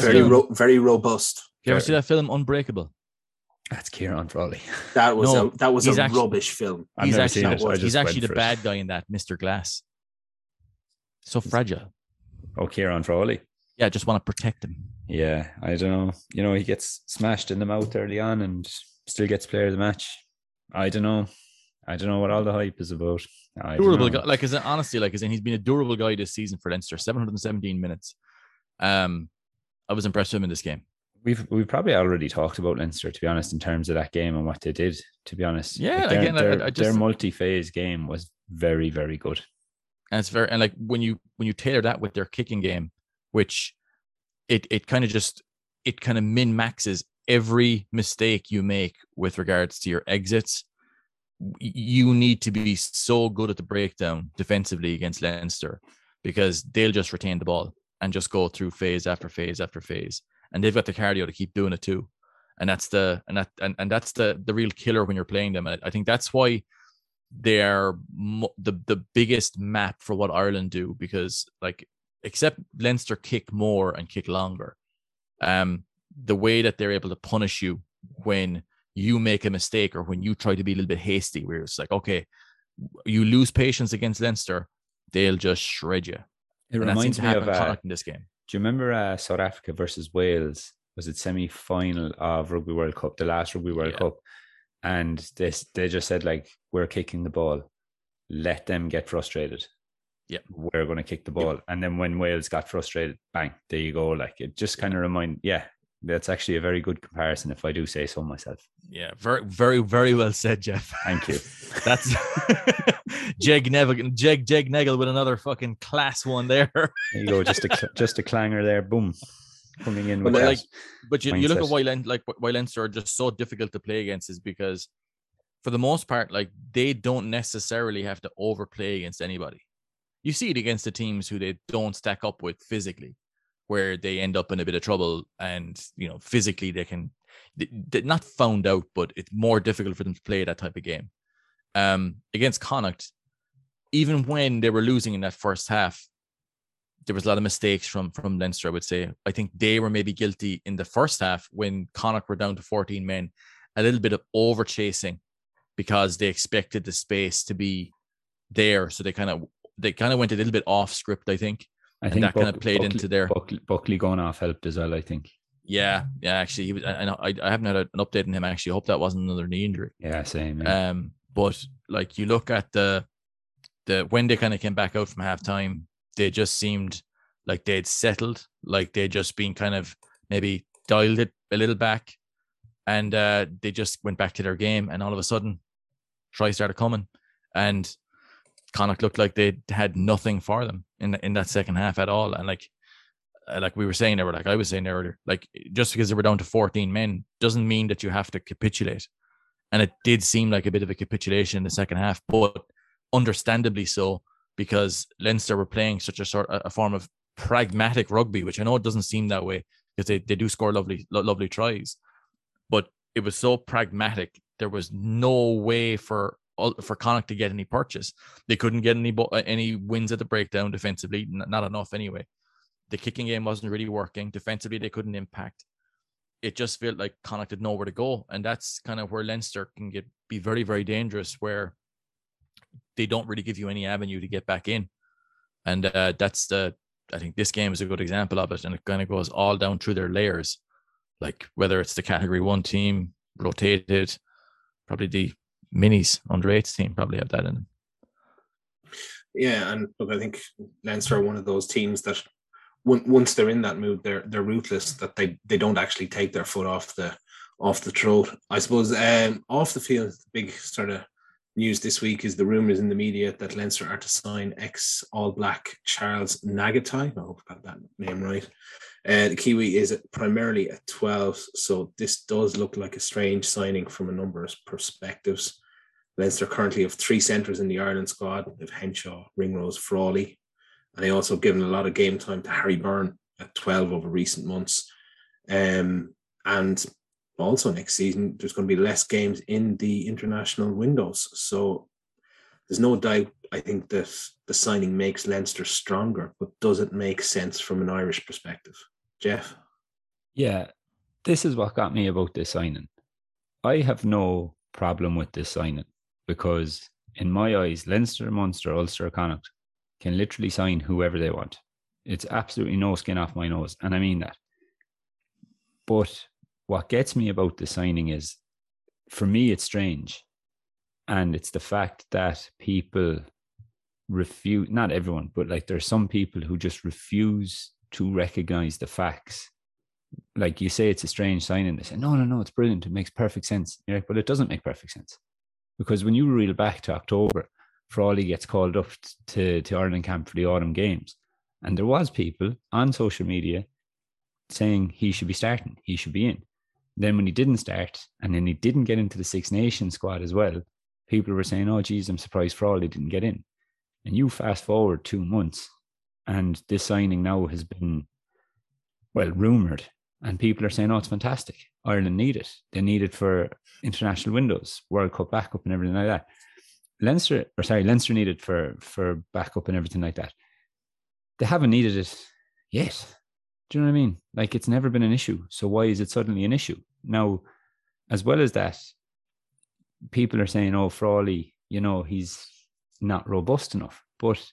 very ro- very robust. Did you ever see that film Unbreakable? That's Kieran Frawley. That was no, a that was a actually, rubbish film. I've he's actually he's actually the bad guy in that, Mr. Glass. So fragile. Oh, Kieran Frawley. Yeah, just want to protect him. Yeah, I don't know. You know, he gets smashed in the mouth early on and still gets player of the match. I don't know. I don't know what all the hype is about. I durable guy, like is it honestly, like is in he's been a durable guy this season for Leinster, 717 minutes. Um, I was impressed with him in this game we've we've probably already talked about Leinster to be honest in terms of that game and what they did. To be honest, yeah, like their, again, their, I, I just, their multi-phase game was very very good. And it's very and like when you when you tailor that with their kicking game, which it it kind of just it kind of min maxes every mistake you make with regards to your exits. You need to be so good at the breakdown defensively against Leinster because they'll just retain the ball and just go through phase after phase after phase and they've got the cardio to keep doing it too. And that's the and that and, and that's the the real killer when you're playing them. And I think that's why they're mo- the the biggest map for what Ireland do because like except Leinster kick more and kick longer. Um, the way that they're able to punish you when you make a mistake or when you try to be a little bit hasty, where it's like, okay, you lose patience against Leinster, they'll just shred you. It And seems reminds to me happen of uh, in this game. Do you remember uh, South Africa versus Wales? Was it semi final of Rugby World Cup, the last Rugby World Yeah. Cup? And this they just said like we're kicking the ball, let them get frustrated. Yeah. we're going to kick the ball, and then when Wales got frustrated, bang, there you go. Like it just kind of remind, yeah, that's actually a very good comparison if I do say so myself. Yeah, very, very, very well said, Jeff. Thank you. *laughs* That's *laughs* Jeg Neville, Jeg Jeg Negel with another fucking class one there. There you go, just a just a clanger there, boom, coming in But with like, but you, you look at why Len, like why Leinster are just so difficult to play against is because, for the most part, like they don't necessarily have to overplay against anybody. You see it against the teams who they don't stack up with physically, where they end up in a bit of trouble, and you know physically they can, they, not found out, but it's more difficult for them to play that type of game. Um, against Connacht, even when they were losing in that first half, there was a lot of mistakes from from Leinster. I would say. I think they were maybe guilty in the first half when Connacht were down to 14 men, a little bit of over chasing because they expected the space to be there. So they kind of they kind of went a little bit off script. I think. I and that kinda played into their- Buckley, Buckley going off helped as well. I think. Yeah, yeah. Actually, he was. I I, I haven't had an update on him. I Actually, I hope that wasn't another knee injury. Yeah, same. Yeah. Um, but like you look at the the when they kind of came back out from halftime, they just seemed like they'd settled, like they'd just been kind of maybe dialed it a little back, and uh, they just went back to their game, and all of a sudden, try started coming, and Connacht looked like they had nothing for them in in that second half at all, and like. uh, Like we were saying, were like I was saying earlier, like just because they were down to 14 men doesn't mean that you have to capitulate and it did seem like a bit of a capitulation in the second half, but understandably so because Leinster were playing such a sort a form of pragmatic rugby, which I know it doesn't seem that way because they, they do score lovely lo- lovely tries, but it was so pragmatic. There was no way for for Connacht to get any purchase. They couldn't get any any wins at the breakdown defensively, not enough anyway. The kicking game wasn't really working defensively. They couldn't impact it just felt like Connacht didn't know where to go, and that's kind of where Leinster can get be very very dangerous, where they don't really give you any avenue to get back in, and uh, that's the I think this game is a good example of it, and it kind of goes all down through their layers, like whether it's the Category One team rotated, probably the minis under eights team probably have that in them. Yeah, and look, I think Leinster are one of those teams that once they're in that mood, they're they're ruthless. That they they don't actually take their foot off the off the throat. I suppose um, off the field, the big sort of news this week is the rumors in the media that Leinster are to sign ex All Black Charles Ngatai. I hope I got that name right. Uh, the Kiwi is primarily at 12, so this does look like a strange signing from a number of perspectives. Leinster currently have three centres in the Ireland squad. They've Henshaw, Ringrose, Frawley, and they also have given a lot of game time to Harry Byrne at 12 over recent months. Um, and also next season, there's going to be less games in the international windows. So there's no doubt, I think that the signing makes Leinster stronger, but does it make sense from an Irish perspective? Jeff? Yeah, this is what got me about this signing. I have no problem with this signing because, in my eyes, Leinster, Munster, Ulster, Connacht can literally sign whoever they want. It's absolutely no skin off my nose, and I mean that. But what gets me about the signing is, for me, it's strange, and it's the fact that people refuse. Not everyone, but like there's some people who just refuse to recognize the facts like you say it's a strange signing. They say, no, no, no, it's brilliant. It makes perfect sense. You're like, but it doesn't make perfect sense. Because when you reel back to October, Frawley gets called up to, to Ireland camp for the autumn games. And there was people on social media saying he should be starting, he should be in. Then when he didn't start and then he didn't get into the Six Nations squad as well, people were saying, Oh geez, I'm surprised Frawley didn't get in. And you fast forward two months and this signing now has been well rumored and people are saying, "Oh, it's fantastic. Ireland need it. They need it for international windows, World Cup backup, and everything like that." Leinster, or sorry, Leinster needed for for backup and everything like that. They haven't needed it yet. Do you know what I mean? Like it's never been an issue. So why is it suddenly an issue? Now, as well as that, people are saying, oh, Frawley, you know, he's not robust enough. But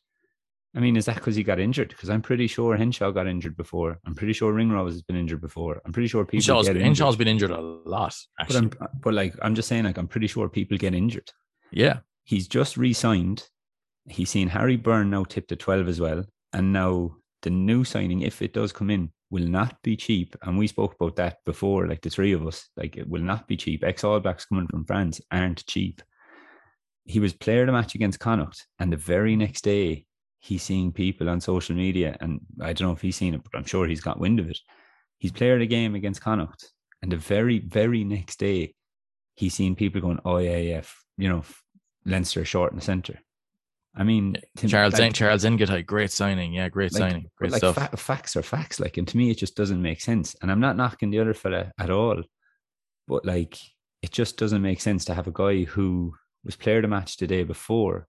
I mean, is that because he got injured? Because I'm pretty sure Henshaw got injured before. I'm pretty sure Ringrose has been injured before. I'm pretty sure people Henshaw's, get Henshaw's injured. been injured a lot. But I'm, but like, I'm just saying, like, I'm pretty sure people get injured. yeah. He's just re-signed. He's seen Harry Byrne now tipped at 12 as well. And now the new signing, if it does come in, will not be cheap. And we spoke about that before, like the three of us, like it will not be cheap. Ex All Blacks coming from France aren't cheap. He was player of the match against Connacht, and the very next day, he's seeing people on social media, and I don't know if he's seen it, but I'm sure he's got wind of it. He's player of the game against Connacht, and the very, very next day, he's seeing people going, "Oh yeah, yeah, you know, Leinster short in the centre." I mean, eh, to- Charles like- Charles Ngatai, great signing. Yeah, great like, signing. Great like stuff. fa- facts are facts. Like, and to me, it just doesn't make sense. And I'm not knocking the other fella at all, but like, it just doesn't make sense to have a guy who was player of the match the day before,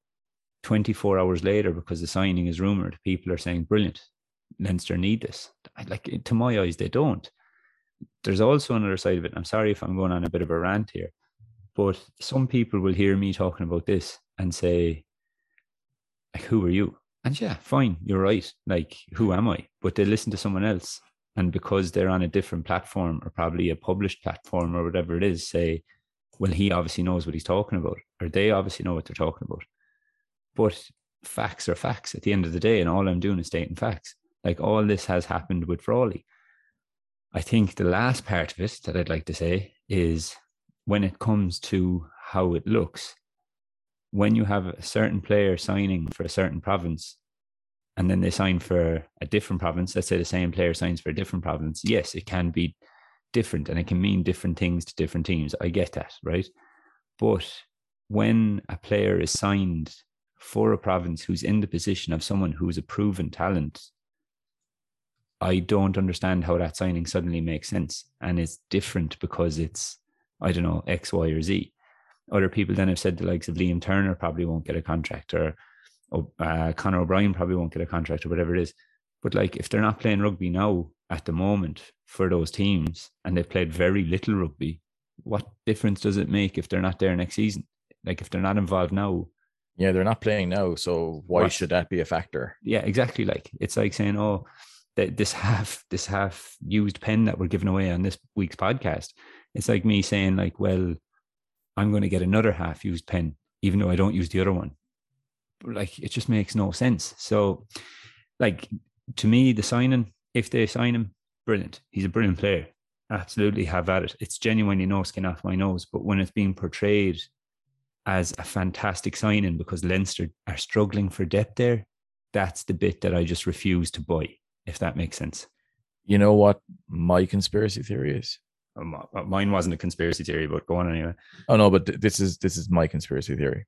24 hours later, because the signing is rumored. People are saying, "Brilliant, Leinster need this." Like, to my eyes, they don't. There's also another side of it. I'm sorry if I'm going on a bit of a rant here, but some people will hear me talking about this and say, like, who are you? And yeah, fine, you're right. Like, who am I? But they listen to someone else. And because they're on a different platform or probably a published platform or whatever it is, say, well, he obviously knows what he's talking about, or they obviously know what they're talking about. But facts are facts at the end of the day. And all I'm doing is stating facts. Like, all this has happened with Frawley. I think the last part of it that I'd like to say is when it comes to how it looks, when you have a certain player signing for a certain province and then they sign for a different province, let's say the same player signs for a different province, yes, it can be different and it can mean different things to different teams. I get that, right? But when a player is signed for a province who's in the position of someone who's a proven talent, I don't understand how that signing suddenly makes sense. And it's different because it's, I don't know, X, Y, or Z other people then have said the likes of Liam Turner probably won't get a contract or uh, Conor O'Brien probably won't get a contract or whatever it is. But like if they're not playing rugby now at the moment for those teams and they've played very little rugby, what difference does it make if they're not there next season? Like if they're not involved now, yeah, they're not playing now, so why What? should that be a factor? yeah, exactly. Like it's like saying, oh, that this half this half used pen that we're giving away on this week's podcast. It's like me saying, like, well, I'm going to get another half used pen, even though I don't use the other one. Like, it just makes no sense. So, like, to me, the signing, if they sign him, brilliant. He's a brilliant player. Absolutely have at it. It's genuinely no skin off my nose. But when it's being portrayed as a fantastic signing because Leinster are struggling for depth there, that's the bit that I just refuse to buy, if that makes sense. You know what my conspiracy theory is? Um, uh, Mine wasn't a conspiracy theory, but go on anyway. Oh no, but th- this is this is my conspiracy theory.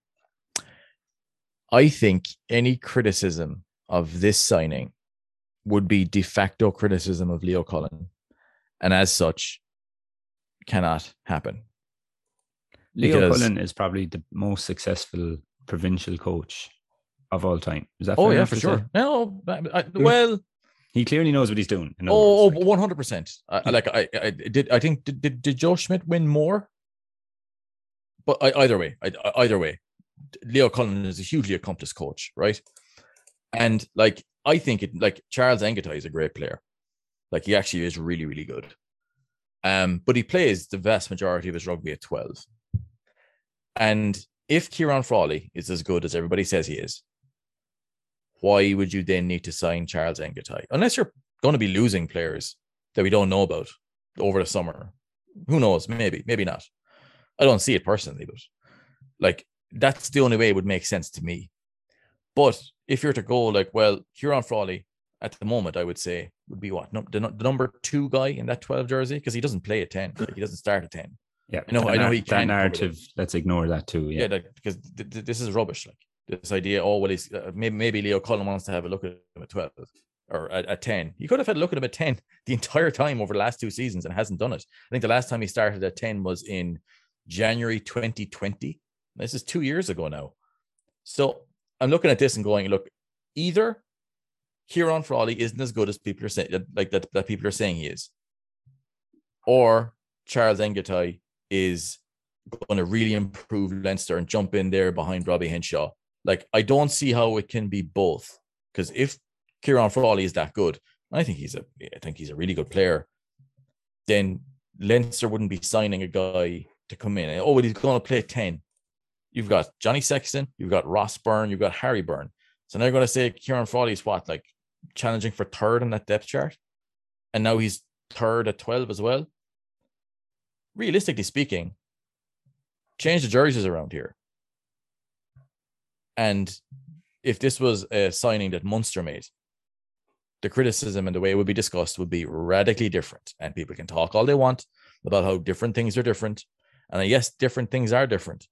I think any criticism of this signing would be de facto criticism of Leo Cullen, and as such, cannot happen. Leo Because- Cullen is probably the most successful provincial coach of all time. Is that Oh yeah, for sure. say? No, I, I, well, He clearly knows what he's doing. oh, like. one hundred percent. Like I, I did. I think did, did did Joe Schmidt win more? But I, either way, I, either way, Leo Cullen is a hugely accomplished coach, right? And like I think it, like Charles Ngatai is a great player. Like he actually is really, really good. Um, but he plays the vast majority of his rugby at twelve. And if Kieran Frawley is as good as everybody says he is, why would you then need to sign Charles Ngatai? Unless you're going to be losing players that we don't know about over the summer. Who knows? Maybe, maybe not. I don't see it personally, but like that's the only way it would make sense to me. But if you're to go like, well, Kieran Frawley at the moment, I would say would be what the, the number two guy in that 12 jersey because he doesn't play at 10. Like, he doesn't start at 10. Yeah, I know- that I know he can cover narrative. Let's ignore that too. Yeah, Yeah, like, because th- th- this is rubbish. Like this idea, oh well, he's uh, maybe maybe Leo Cullen wants to have a look at him at twelve or at, at ten. He could have had a look at him at ten *laughs* the entire time over the last two seasons and hasn't done it. I think the last time he started at ten was in January 2020. This is two years ago now. So I'm looking at this and going, look, either Kieran Frawley isn't as good as people are saying, like that, that people are saying he is, or Charles Ngatai is going to really improve Leinster and jump in there behind Robbie Henshaw. Like, I don't see how it can be both. Because if Kieran Frawley is that good, I think he's a I think he's a really good player, then Leinster wouldn't be signing a guy to come in. Oh, he's going to play 10. You've got Johnny Sexton, you've got Ross Byrne, you've got Harry Byrne. So now you're going to say Kieran Frawley's what, like challenging for third on that depth chart? And now he's third at 12 as well. Realistically speaking, change the jerseys around here. And if this was a signing that Munster made, the criticism and the way it would be discussed would be radically different. And people can talk all they want about how different things are different. And yes, different things are different.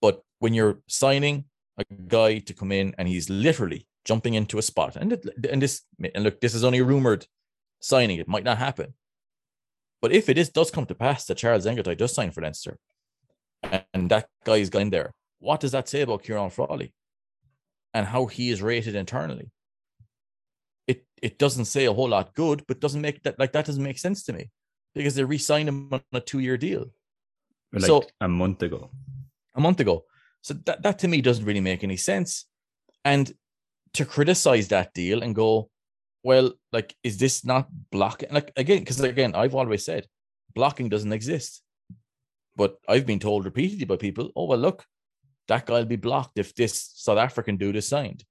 But when you're signing a guy to come in and he's literally jumping into a spot, and and this and look, this is only rumored signing; it might not happen. But if it is does come to pass that Charles Ngatai does sign for Leinster, and that guy is going there, what does that say about Kieran Frawley and how he is rated internally? It it doesn't say a whole lot good, but doesn't make that like that doesn't make sense to me because they re-signed him on a two-year deal. Like so a month ago. A month ago. So that, that to me doesn't really make any sense. And to criticize that deal and go, well, like, is this not blocking? Like again, because again, I've always said blocking doesn't exist. But I've been told repeatedly by people, oh well, look, that guy will be blocked if this South African dude is signed.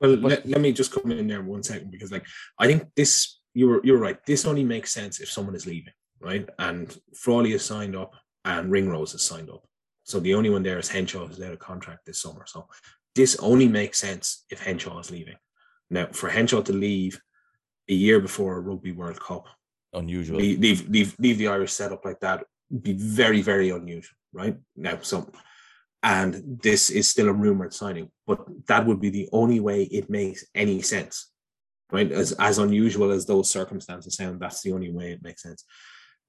Well, but, let, let me just come in there one second because, like, I think this you're you're right. This only makes sense if someone is leaving, right? And Frawley is signed up, and Ringrose is signed up. So the only one there is Henshaw who's out of contract this summer. So this only makes sense if Henshaw is leaving. Now, for Henshaw to leave a year before a Rugby World Cup, unusual. Leave leave leave, leave the Irish setup like that be very, very unusual, right? Now, so, and this is still a rumored signing, but that would be the only way it makes any sense, right? As, as unusual as those circumstances sound, that's the only way it makes sense.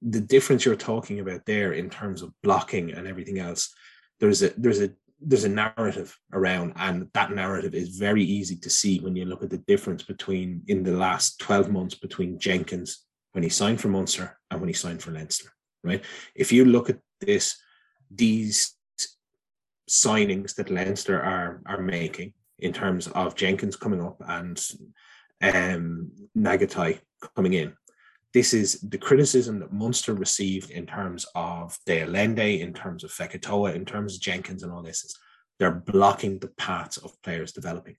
The difference you're talking about there in terms of blocking and everything else, there's a, there's a, there's a narrative around, and that narrative is very easy to see when you look at the difference between in the last 12 months between Jenkins when he signed for Munster and when he signed for Leinster right? If you look at this, these signings that Leinster are are making in terms of Jenkins coming up and um, Ngatai coming in, this is the criticism that Munster received in terms of De Allende, in terms of Fekitoa, in terms of Jenkins, and all this is they're blocking the paths of players developing.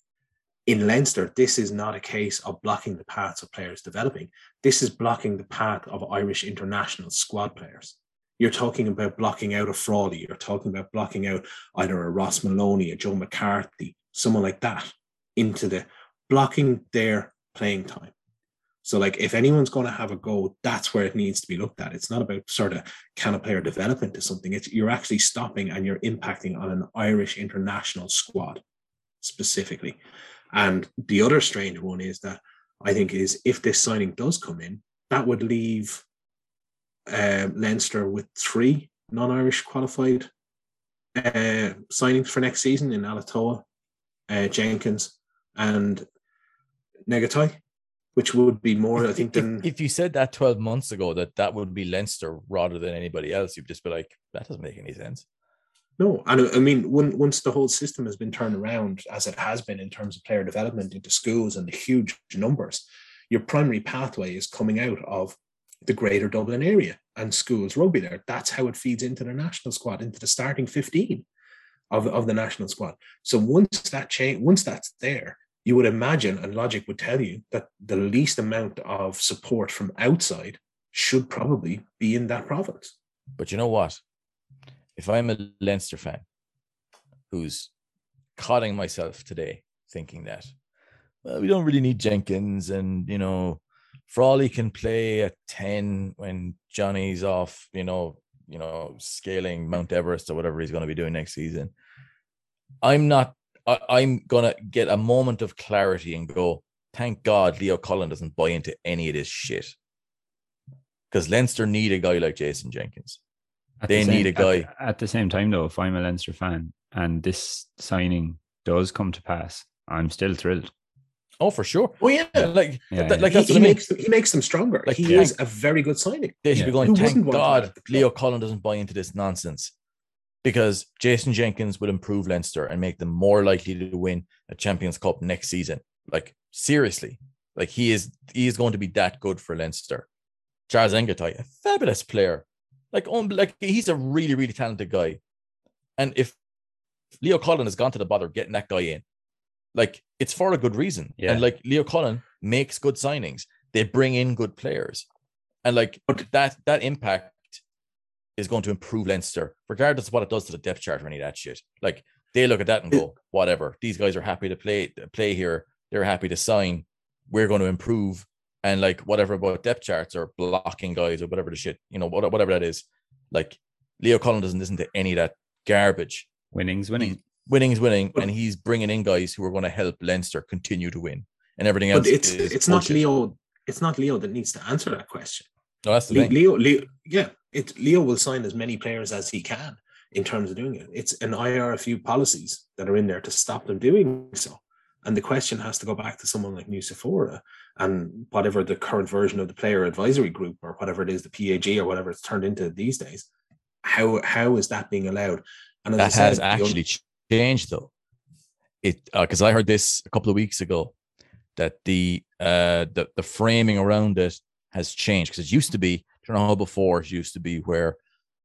In Leinster, this is not a case of blocking the paths of players developing. This is blocking the path of Irish international squad players. You're talking about blocking out a Frawley. You're talking about blocking out either a Ross Molony, a Joe McCarthy, someone like that into the blocking their playing time. So, like, if anyone's going to have a go, that's where it needs to be looked at. It's not about sort of can a player develop into something. It's you're actually stopping and you're impacting on an Irish international squad specifically. And the other strange one is that I think is if this signing does come in, that would leave uh, Leinster with three non-Irish qualified uh, signings for next season in Alatoa, uh, Jenkins, and Ngatai, which would be more, I think, than if, if you said that twelve months ago that that would be Leinster rather than anybody else, you'd just be like, that doesn't make any sense. No, and I mean, when, once the whole system has been turned around, as it has been in terms of player development into schools and the huge numbers, your primary pathway is coming out of the greater Dublin area and schools rugby there. That's how it feeds into the national squad, into the starting 15 of, of the national squad. So once that change, once that's there, you would imagine, and logic would tell you that the least amount of support from outside should probably be in that province. But you know what? if I'm a Leinster fan who's cutting myself today thinking that, well, we don't really need Jenkins and, you know, Frawley can play at 10 when Johnny's off, you know, you know, scaling Mount Everest or whatever he's going to be doing next season. I'm not, I, I'm going to get a moment of clarity and go, thank God Leo Cullen doesn't buy into any of this shit. Because Leinster need a guy like Jason Jenkins. At they the same, need a guy. At, at, the same time, though, if I'm a Leinster fan and this signing does come to pass, I'm still thrilled. Oh, for sure. Oh yeah, Like, Yeah, that- like he, that's he what I mean. makes them, he makes them stronger. Like, he yeah. is a very good signing. They should Yeah. be going, Who thank wouldn't want that God at the club? Leo Cullen doesn't buy into this nonsense. Because Jason Jenkins will improve Leinster and make them more likely to win a Champions Cup next season. Like, seriously. Like he is he is going to be that good for Leinster. Charles Ngatai, a fabulous player. Like, um, like he's a really, really talented guy. And if Leo Cullen has gone to the bother of getting that guy in, like it's for a good reason. Yeah. And like Leo Cullen makes good signings. They bring in good players. And like But- that that impact is going to improve Leinster, regardless of what it does to the depth chart or any of that shit. Like they look at that and go, whatever. These guys are happy to play play here. They're happy to sign. We're going to improve. And like whatever about depth charts or blocking guys or whatever the shit, you know, whatever that is. Like Leo Cullen doesn't listen to any of that garbage. Winning's winning. Winning is winning, But- and he's bringing in guys who are going to help Leinster continue to win. And everything else But it's it's not. Leo. It's not Leo that needs to answer that question. No, that's the Le- thing. Leo, Leo, yeah, it Leo will sign as many players as he can in terms of doing it. It's an IRFU policies that are in there to stop them doing so. And the question has to go back to someone like Nucifora and whatever the current version of the player advisory group or whatever it is, the PAG or whatever it's turned into these days. How how is that being allowed? And as I that said, has un- actually ch- changed though. It because I heard this a couple of weeks ago that the uh the, the framing around it has changed because it used to be I don't know how before it used to be where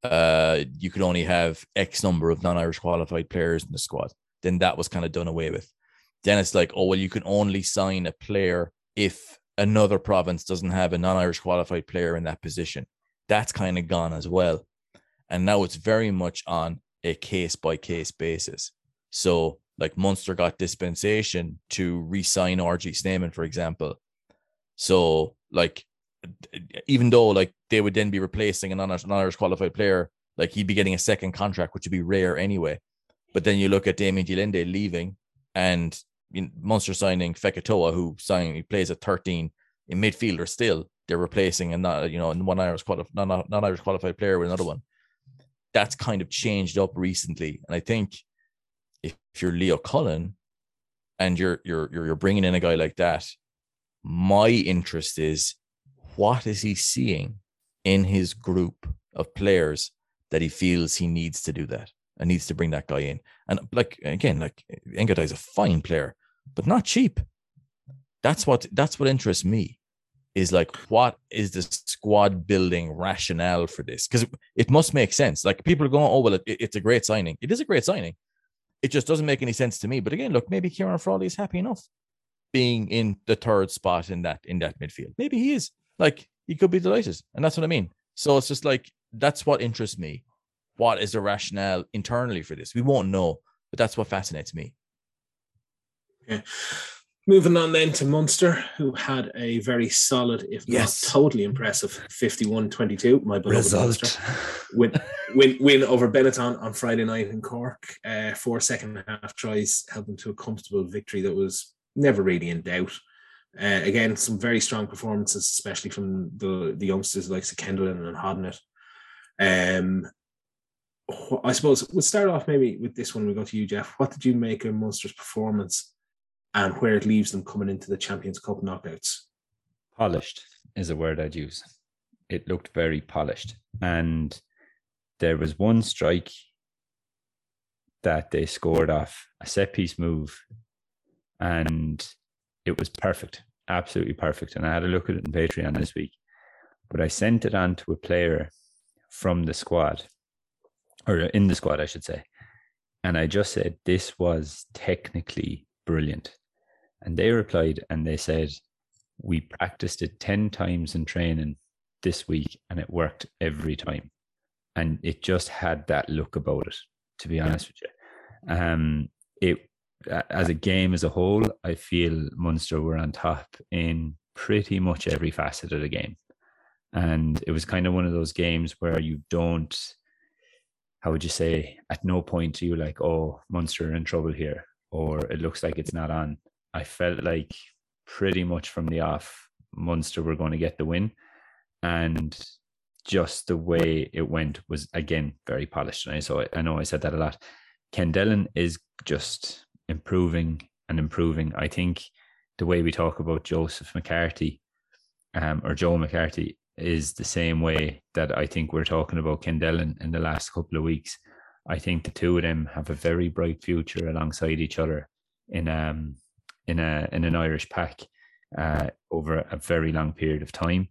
uh you could only have X number of non-Irish qualified players in the squad. Then that was kind of done away with. Then it's like, oh well, you can only sign a player if another province doesn't have a non-Irish qualified player in that position. That's kind of gone as well. And now it's very much on a case by case basis. So, like Munster got dispensation to re-sign RG Snyman, for example. So, like, even though like they would then be replacing a non- non-Irish qualified player, like he'd be getting a second contract, which would be rare anyway. But then you look at Damian de Allende leaving, and you know, Munster signing Fekitoa, who signed he plays at 13 in midfielder still. They're replacing a not you know one Irish qualified non Irish qualified player with another one. That's kind of changed up recently, and I think if, you're Leo Cullen and you're you're you're you're bringing in a guy like that, my interest is what is he seeing in his group of players that he feels he needs to do that and needs to bring that guy in. And like again, like Ngatai is a fine player, but not cheap. That's what that's what interests me. Is like what is the squad building rationale for this? Because it must make sense. Like people are going, oh well, it, it's a great signing. It is a great signing. It just doesn't make any sense to me. But again, look, maybe Kieran Frawley is happy enough being in the third spot in that in that midfield. Maybe he is. Like he could be delighted, and that's what I mean. So it's just like that's what interests me. What is the rationale internally for this? We won't know, but that's what fascinates me. Moving on then to Munster, who had a very solid, if Yes. not totally impressive, 51-22. My beloved Munster. win, win, win over Benetton on Friday night in Cork. Uh, four second half tries held them to a comfortable victory that was never really in doubt. Uh, again, some very strong performances, especially from the, the youngsters like Kendellen and Hodnett. Um, I suppose we'll start off maybe with this one. We go to you, Jeff. What did you make of Munster's performance and where it leaves them coming into the Champions Cup knockouts? polished is a word I'd use. It looked very polished. And there was one strike that they scored off a set piece move, and it was perfect, absolutely perfect. And I had a look at it in Patreon this week, but I sent it on to a player from the squad, or in the squad, I should say. And I just said, This was technically brilliant. And they replied and they said, we practiced it 10 times in training this week and it worked every time. And it just had that look about it to be honest with you. Um it as a game as a whole i feel munster were on top in pretty much every facet of the game. And it was kind of one of those games where you don't how would you say at no point are you like oh munster are in trouble here or it looks like it's not on i felt like pretty much from the off, Munster were going to get the win. And just the way it went was again very polished. And I so I know I said that a lot. Kendellen is just improving and improving. I think the way we talk about Joseph McCarthy um, or Joe McCarthy is the same way that I think we're talking about Kendellen in the last couple of weeks. I think the two of them have a very bright future alongside each other in um in a in an Irish pack uh, over a very long period of time.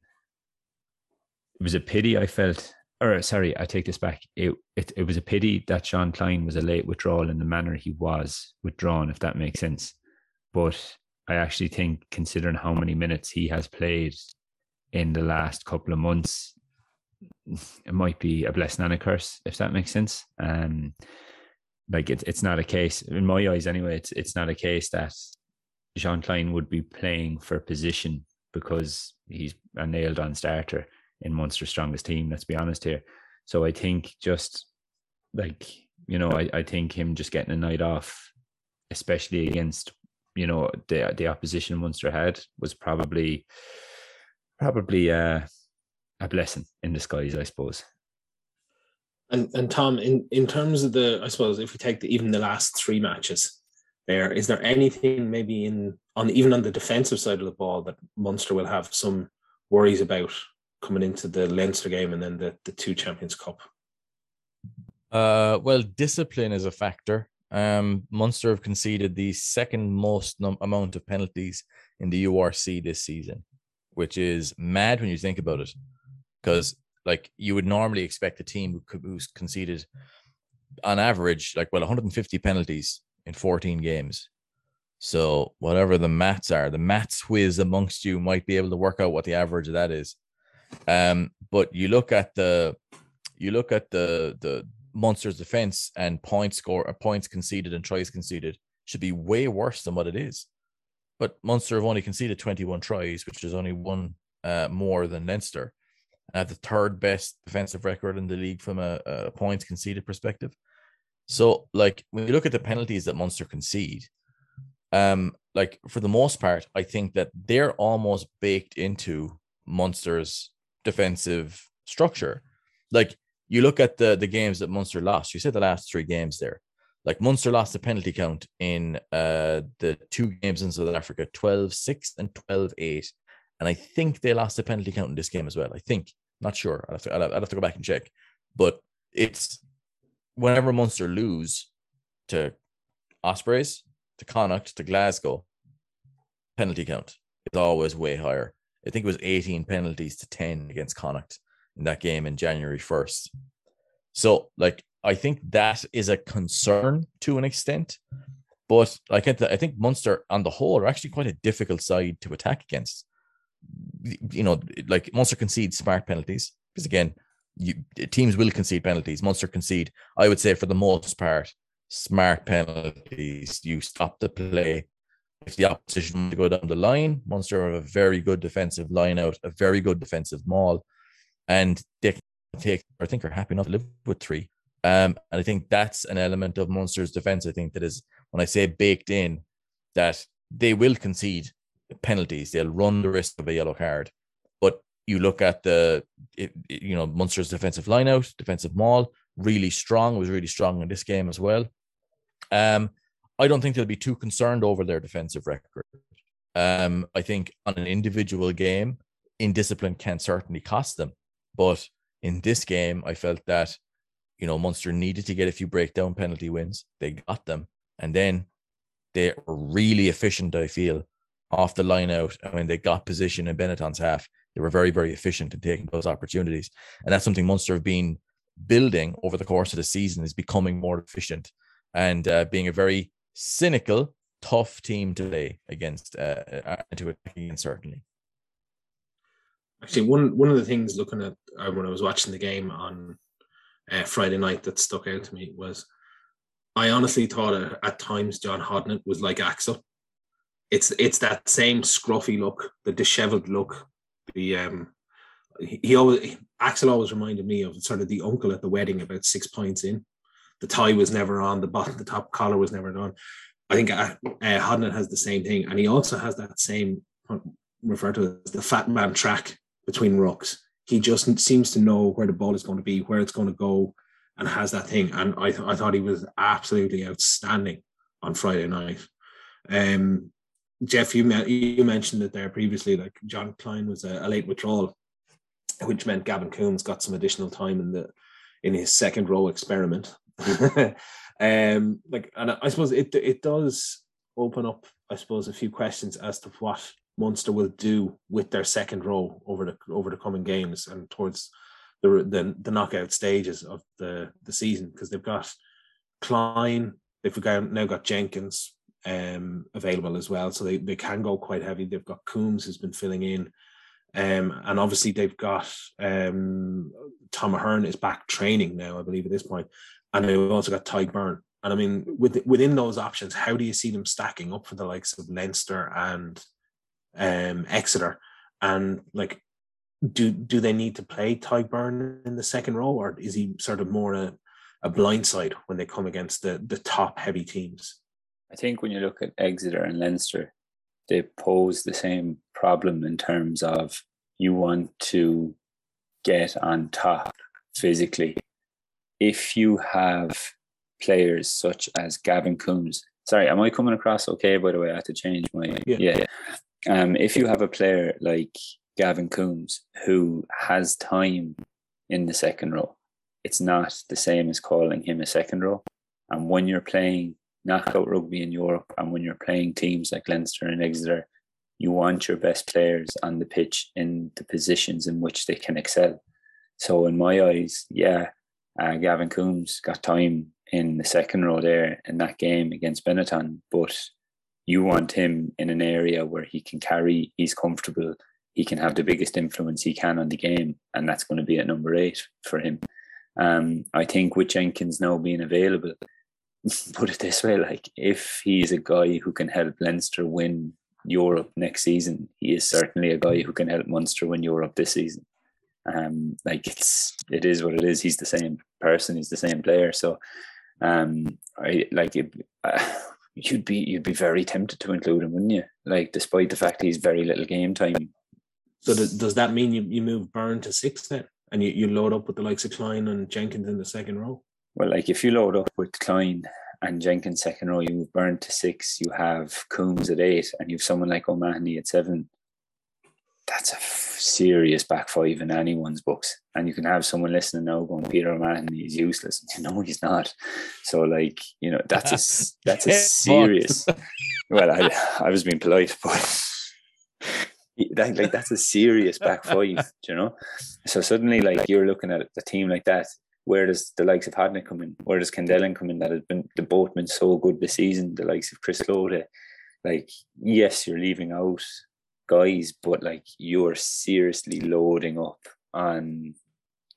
It was a pity I felt, or sorry, I take this back. It, it it was a pity that Sean Kleyn was a late withdrawal in the manner he was withdrawn, if that makes sense. But I actually think, considering how many minutes he has played in the last couple of months, it might be a blessing and a curse, if that makes sense. Um, like it, it's not a case in my eyes anyway. It's it's not a case that Jean Kleyn would be playing for position because he's a nailed on starter in Munster's strongest team. Let's be honest here. So I think just like you know, I, I think him just getting a night off, especially against you know the the opposition Munster had, was probably probably uh, a blessing in disguise, I suppose. And and Tom, in in terms of the, I suppose if we take the, even the last three matches, there is there anything maybe in on even on the defensive side of the ball that Munster will have some worries about coming into the Leinster game and then the the two Champions Cup? Uh, well, discipline is a factor. Um, Munster have conceded the second most num- amount of penalties in the URC this season, which is mad when you think about it. Because like you would normally expect a team who, who's conceded on average like well 150 penalties in 14 games. So whatever the maths are, the maths whiz amongst you might be able to work out what the average of that is. Um, but you look at the you look at the the Munster's defense and points score or uh, points conceded and tries conceded should be way worse than what it is. But Munster have only conceded 21 tries, which is only one uh, more than Leinster. And have the third best defensive record in the league from a, a points conceded perspective. So, like when you look at the penalties that Munster concede, um, like for the most part, I think that they're almost baked into Munster's defensive structure. Like you look at the the games that Munster lost. You said the last three games there. Like Munster lost the penalty count in uh the two games in South Africa, 12-6 and 12-8. And I think they lost the penalty count in this game as well. I think. Not sure. I'll have to, I'll have to go back and check. But it's whenever Munster lose to Ospreys, to Connacht, to Glasgow, penalty count is always way higher. I think it was 18 penalties to 10 against Connacht in that game in January 1st. So, like, I think that is a concern to an extent. But like I think Munster on the whole are actually quite a difficult side to attack against. You know, like Munster concedes smart penalties because again, you, teams will concede penalties. Munster concede, I would say, for the most part, smart penalties. You stop the play. If the opposition to go down the line, Munster have a very good defensive line out, a very good defensive maul, and they take, I think, are happy enough to live with three. Um, and I think that's an element of Munster's defense. I think that is when I say baked in, that they will concede penalties. They'll run the risk of a yellow card, you look at the it, you know Munster's defensive lineout, defensive maul, really strong. Was really strong in this game as well. Um, I don't think they'll be too concerned over their defensive record. Um, I think on an individual game, indiscipline can certainly cost them. But in this game, I felt that you know Munster needed to get a few breakdown penalty wins. They got them, and then they were really efficient. I feel off the line out, and when they got position in Benetton's half, they were very, very efficient in taking those opportunities. And that's something Munster have been building over the course of the season is becoming more efficient and uh, being a very cynical, tough team to play against uh, uh to attack certainly. Actually, one one of the things looking at uh, when I was watching the game on uh, Friday night that stuck out to me was I honestly thought uh, at times John Hodnett was like Axel. It's it's that same scruffy look, the dishevelled look, the um he always Axel always reminded me of sort of the uncle at the wedding about six points in. The tie was never on, the bottom, the top collar was never on. I think uh, uh, Hodnett has the same thing, and he also has that same referred to as the fat man track between rucks. He just seems to know where the ball is going to be, where it's going to go, and has that thing. And I, th- I thought he was absolutely outstanding on Friday night. Um, Jeff, you you mentioned it there previously. Like John Kleyn was a, a late withdrawal, which meant Gavin Coombes got some additional time in the in his second row experiment. *laughs* um, like, and I suppose it it does open up, I suppose, a few questions as to what Munster will do with their second row over the over the coming games and towards the the, the knockout stages of the the season because they've got Kleyn, they've now got Jenkins um, available as well, so they, they can go quite heavy. They've got Coombes who's been filling in. Um, and obviously they've got um, Tom Ahern is back training now, I believe, at this point, and they've also got Tadhg Beirne. And I mean, with, within those options, how do you see them stacking up for the likes of Leinster and um, Exeter? And like, do do they need to play Tadhg Beirne in the second row, or is he sort of more a, a blindside when they come against the the top heavy teams? I think when you look at Exeter and Leinster, they pose the same problem in terms of you want to get on top physically. If you have players such as Gavin Coombes, sorry, am I coming across okay? By the way, I had to change my yeah. yeah. Um, if you have a player like Gavin Coombes who has time in the second row, it's not the same as calling him a second row. And when you're playing knockout rugby in Europe, and when you're playing teams like Leinster and Exeter, you want your best players on the pitch in the positions in which they can excel. So, in my eyes, yeah, uh, Gavin Coombes got time in the second row there in that game against Benetton, but you want him in an area where he can carry, he's comfortable, he can have the biggest influence he can on the game, and that's going to be at number eight for him. Um, I think with Jenkins now being available, *laughs* put it this way like if he's a guy who can help Leinster win Europe next season, he is certainly a guy who can help Munster win Europe this season. Um, like it's it is what it is. He's the same person. He's the same player. So, um, I like it. Uh, *sighs* you'd be you'd be very tempted to include him, wouldn't you? Like, despite the fact he's very little game time. So does, does that mean you, you move Beirne to six then, and you, you load up with the likes of Kleyn and Jenkins in the second row? Well, like if you load up with Kleyn and Jenkins second row, you move Beirne to six, you have Coombes at eight, and you have someone like O'Mahony at seven. That's a f- serious back five in anyone's books. And you can have someone listening now going, Peter O'Mahony is useless. *laughs* You know he's not. So like, you know, that's a *laughs* that's a serious *laughs* well, I I was being polite, but that, like that's a serious back five, you know. So suddenly, like you're looking at a team like that, where does the likes of Hadnick come in? Where does Kendellen come in? That has been the both been so good this season. The likes of Chris Cloete, like yes, you're leaving out guys, but like you're seriously loading up on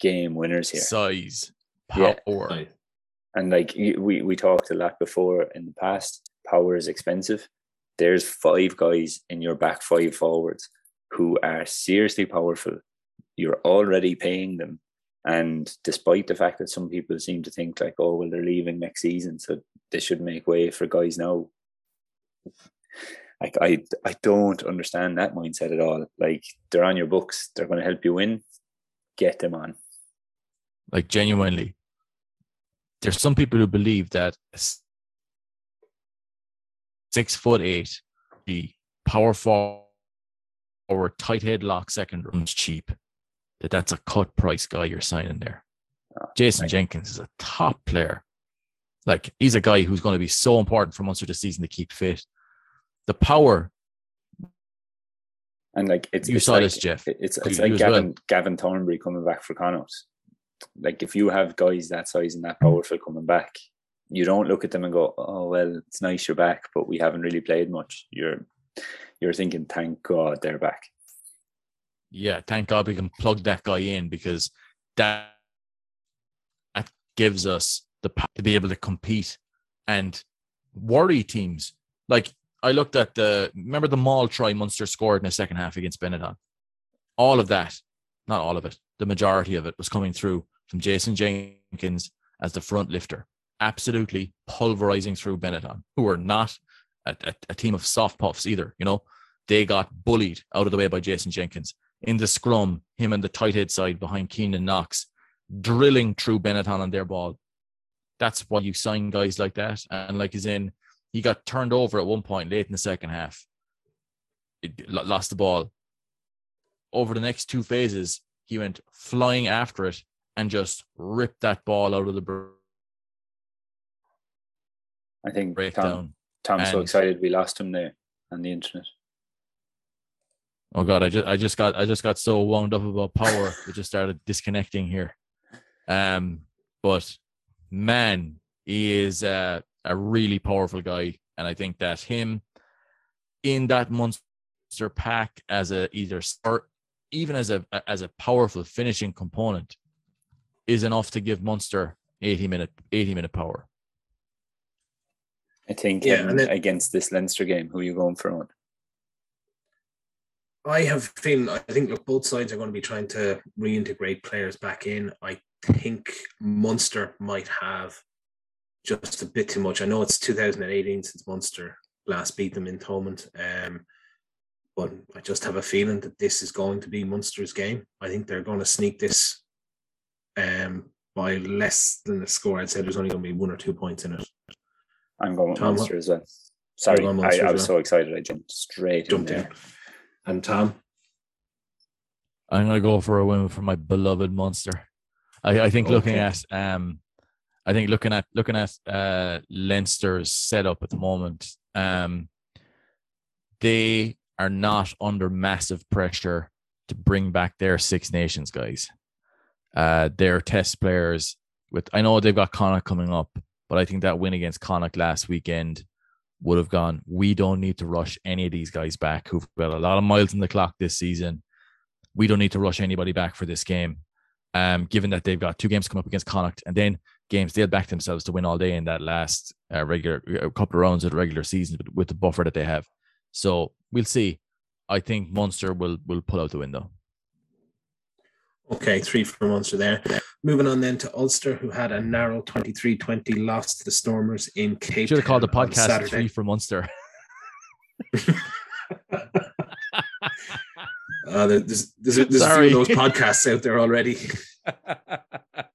game winners here. Size, power, yeah. and like we we talked a lot before in the past. Power is expensive. There's five guys in your back five forwards who are seriously powerful. You're already paying them and despite the fact that some people seem to think like, oh, well, they're leaving next season, so they should make way for guys now. Like I, I don't understand that mindset at all. Like they're on your books, they're going to help you win. Get them on. Like genuinely, there's some people who believe that six foot eight, the power forward, tight headlock second room's cheap that that's a cut price guy you're signing there. Oh, Jason Jenkins is a top player. Like he's a guy who's going to be so important for Munster this season to keep fit. The power. And like it's you it's saw like, this, Jeff. It's it's like Gavin well. Gavin Thornbury coming back for Connacht. Like if you have guys that size and that powerful coming back, you don't look at them and go, "Oh well, it's nice you're back," but we haven't really played much. You're you're thinking, "Thank God they're back." Yeah, thank God we can plug that guy in because that, that gives us the power to be able to compete and worry teams. Like I looked at the remember the maul try Munster scored in the second half against Benetton. All of that, not all of it, the majority of it was coming through from Jason Jenkins as the front lifter, absolutely pulverizing through Benetton, who are not a, a, a team of soft puffs either. You know, they got bullied out of the way by Jason Jenkins in the scrum, him and the tight head side behind Keynan Knox, drilling through Benetton on their ball. That's why you sign guys like that. And like he's in, he got turned over at one point late in the second half. it, lost the ball. Over the next two phases, he went flying after it and just ripped that ball out of the I think breakdown. Tom, Tom's so excited we lost him there on the internet. Oh god, I just I just got I just got so wound up about power, it just started disconnecting here. Um, but man, he is uh, a really powerful guy, and I think that him in that Munster pack as a either start, even as a as a powerful finishing component, is enough to give Munster eighty minute eighty minute power. I think Yeah, um, then- against this Leinster game, who are you going for on? I have feeling. I think look, both sides are going to be trying to reintegrate players back in. I think Munster might have just a bit too much. I know it's 2018 since Munster last beat them in Thomond, um, but I just have a feeling that this is going to be Munster's game. I think they're going to sneak this um, by less than the score. I'd say there's only going to be one or two points in it. I'm going with Tom, Munster as well. Sorry, I, I was well. so excited I jumped straight Jumped in in. And Tom, I'm gonna go for a win for my beloved Munster. I, I think looking at um, I think looking at looking at uh Leinster's setup at the moment, um, they are not under massive pressure to bring back their Six Nations guys. Uh, their test players with I know they've got Connacht coming up, but I think that win against Connacht last weekend would have gone. We don't need to rush any of these guys back who've got a lot of miles in the clock this season we don't need to rush anybody back for this game. Um, given that they've got two games come up against Connacht and then games they'll back themselves to win all day in that last uh, regular a couple of rounds of the regular season with the buffer that they have. So we'll see. I think Munster will will pull out the window. Okay, three for Munster there. Moving on then to Ulster, who had a narrow 23-20 loss to the Stormers in Cape Should have called the podcast three for Munster. *laughs* *laughs* Uh, there- there's there's, there's a few of those podcasts out there already. *laughs*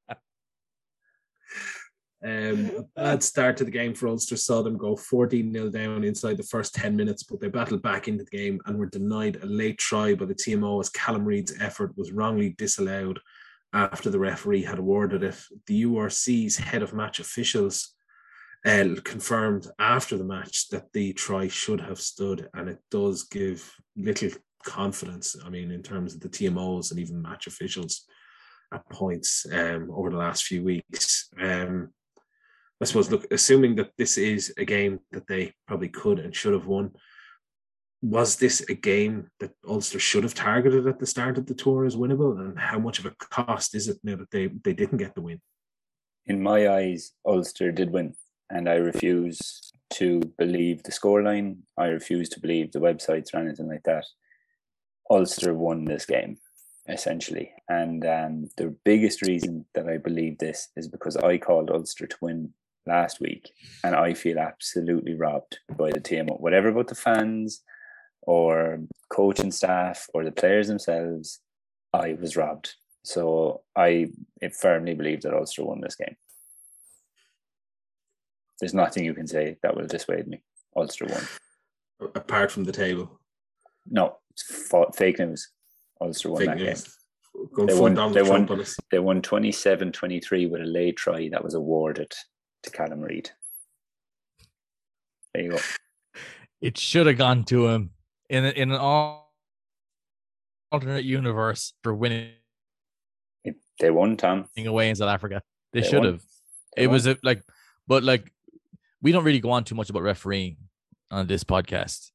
Um, a bad start to the game for Ulster saw them go 14 0 down inside the first 10 minutes, but they battled back into the game and were denied a late try by the TMO as Callum Reid's effort was wrongly disallowed after the referee had awarded it. The URC's head of match officials uh, confirmed after the match that the try should have stood, and it does give little confidence. I mean, in terms of the TMOs and even match officials at points um, over the last few weeks. Um, I suppose, look, assuming that this is a game that they probably could and should have won, was this a game that Ulster should have targeted at the start of the tour as winnable? And how much of a cost is it now that they, they didn't get the win? In my eyes, Ulster did win, and I refuse to believe the scoreline. I refuse to believe the websites or anything like that. Ulster won this game, essentially. And um, the biggest reason that I believe this is because I called Ulster to win last week, and I feel absolutely robbed by the team. Whatever about the fans or coaching staff or the players themselves, I was robbed. So I firmly believe that Ulster won this game. There's nothing you can say that will dissuade me. Ulster won. Apart from the table, No, fake news. Ulster won fake that game. news. Going They won- they Trump won. They won 27 23 with a late try that was awarded to Callum Reid. There you go. It should have gone to him in in an al- alternate universe for winning It- They won, Tom. away in South Africa. They, They should have. It won. was a, like, but like, we don't really go on too much about refereeing on this podcast,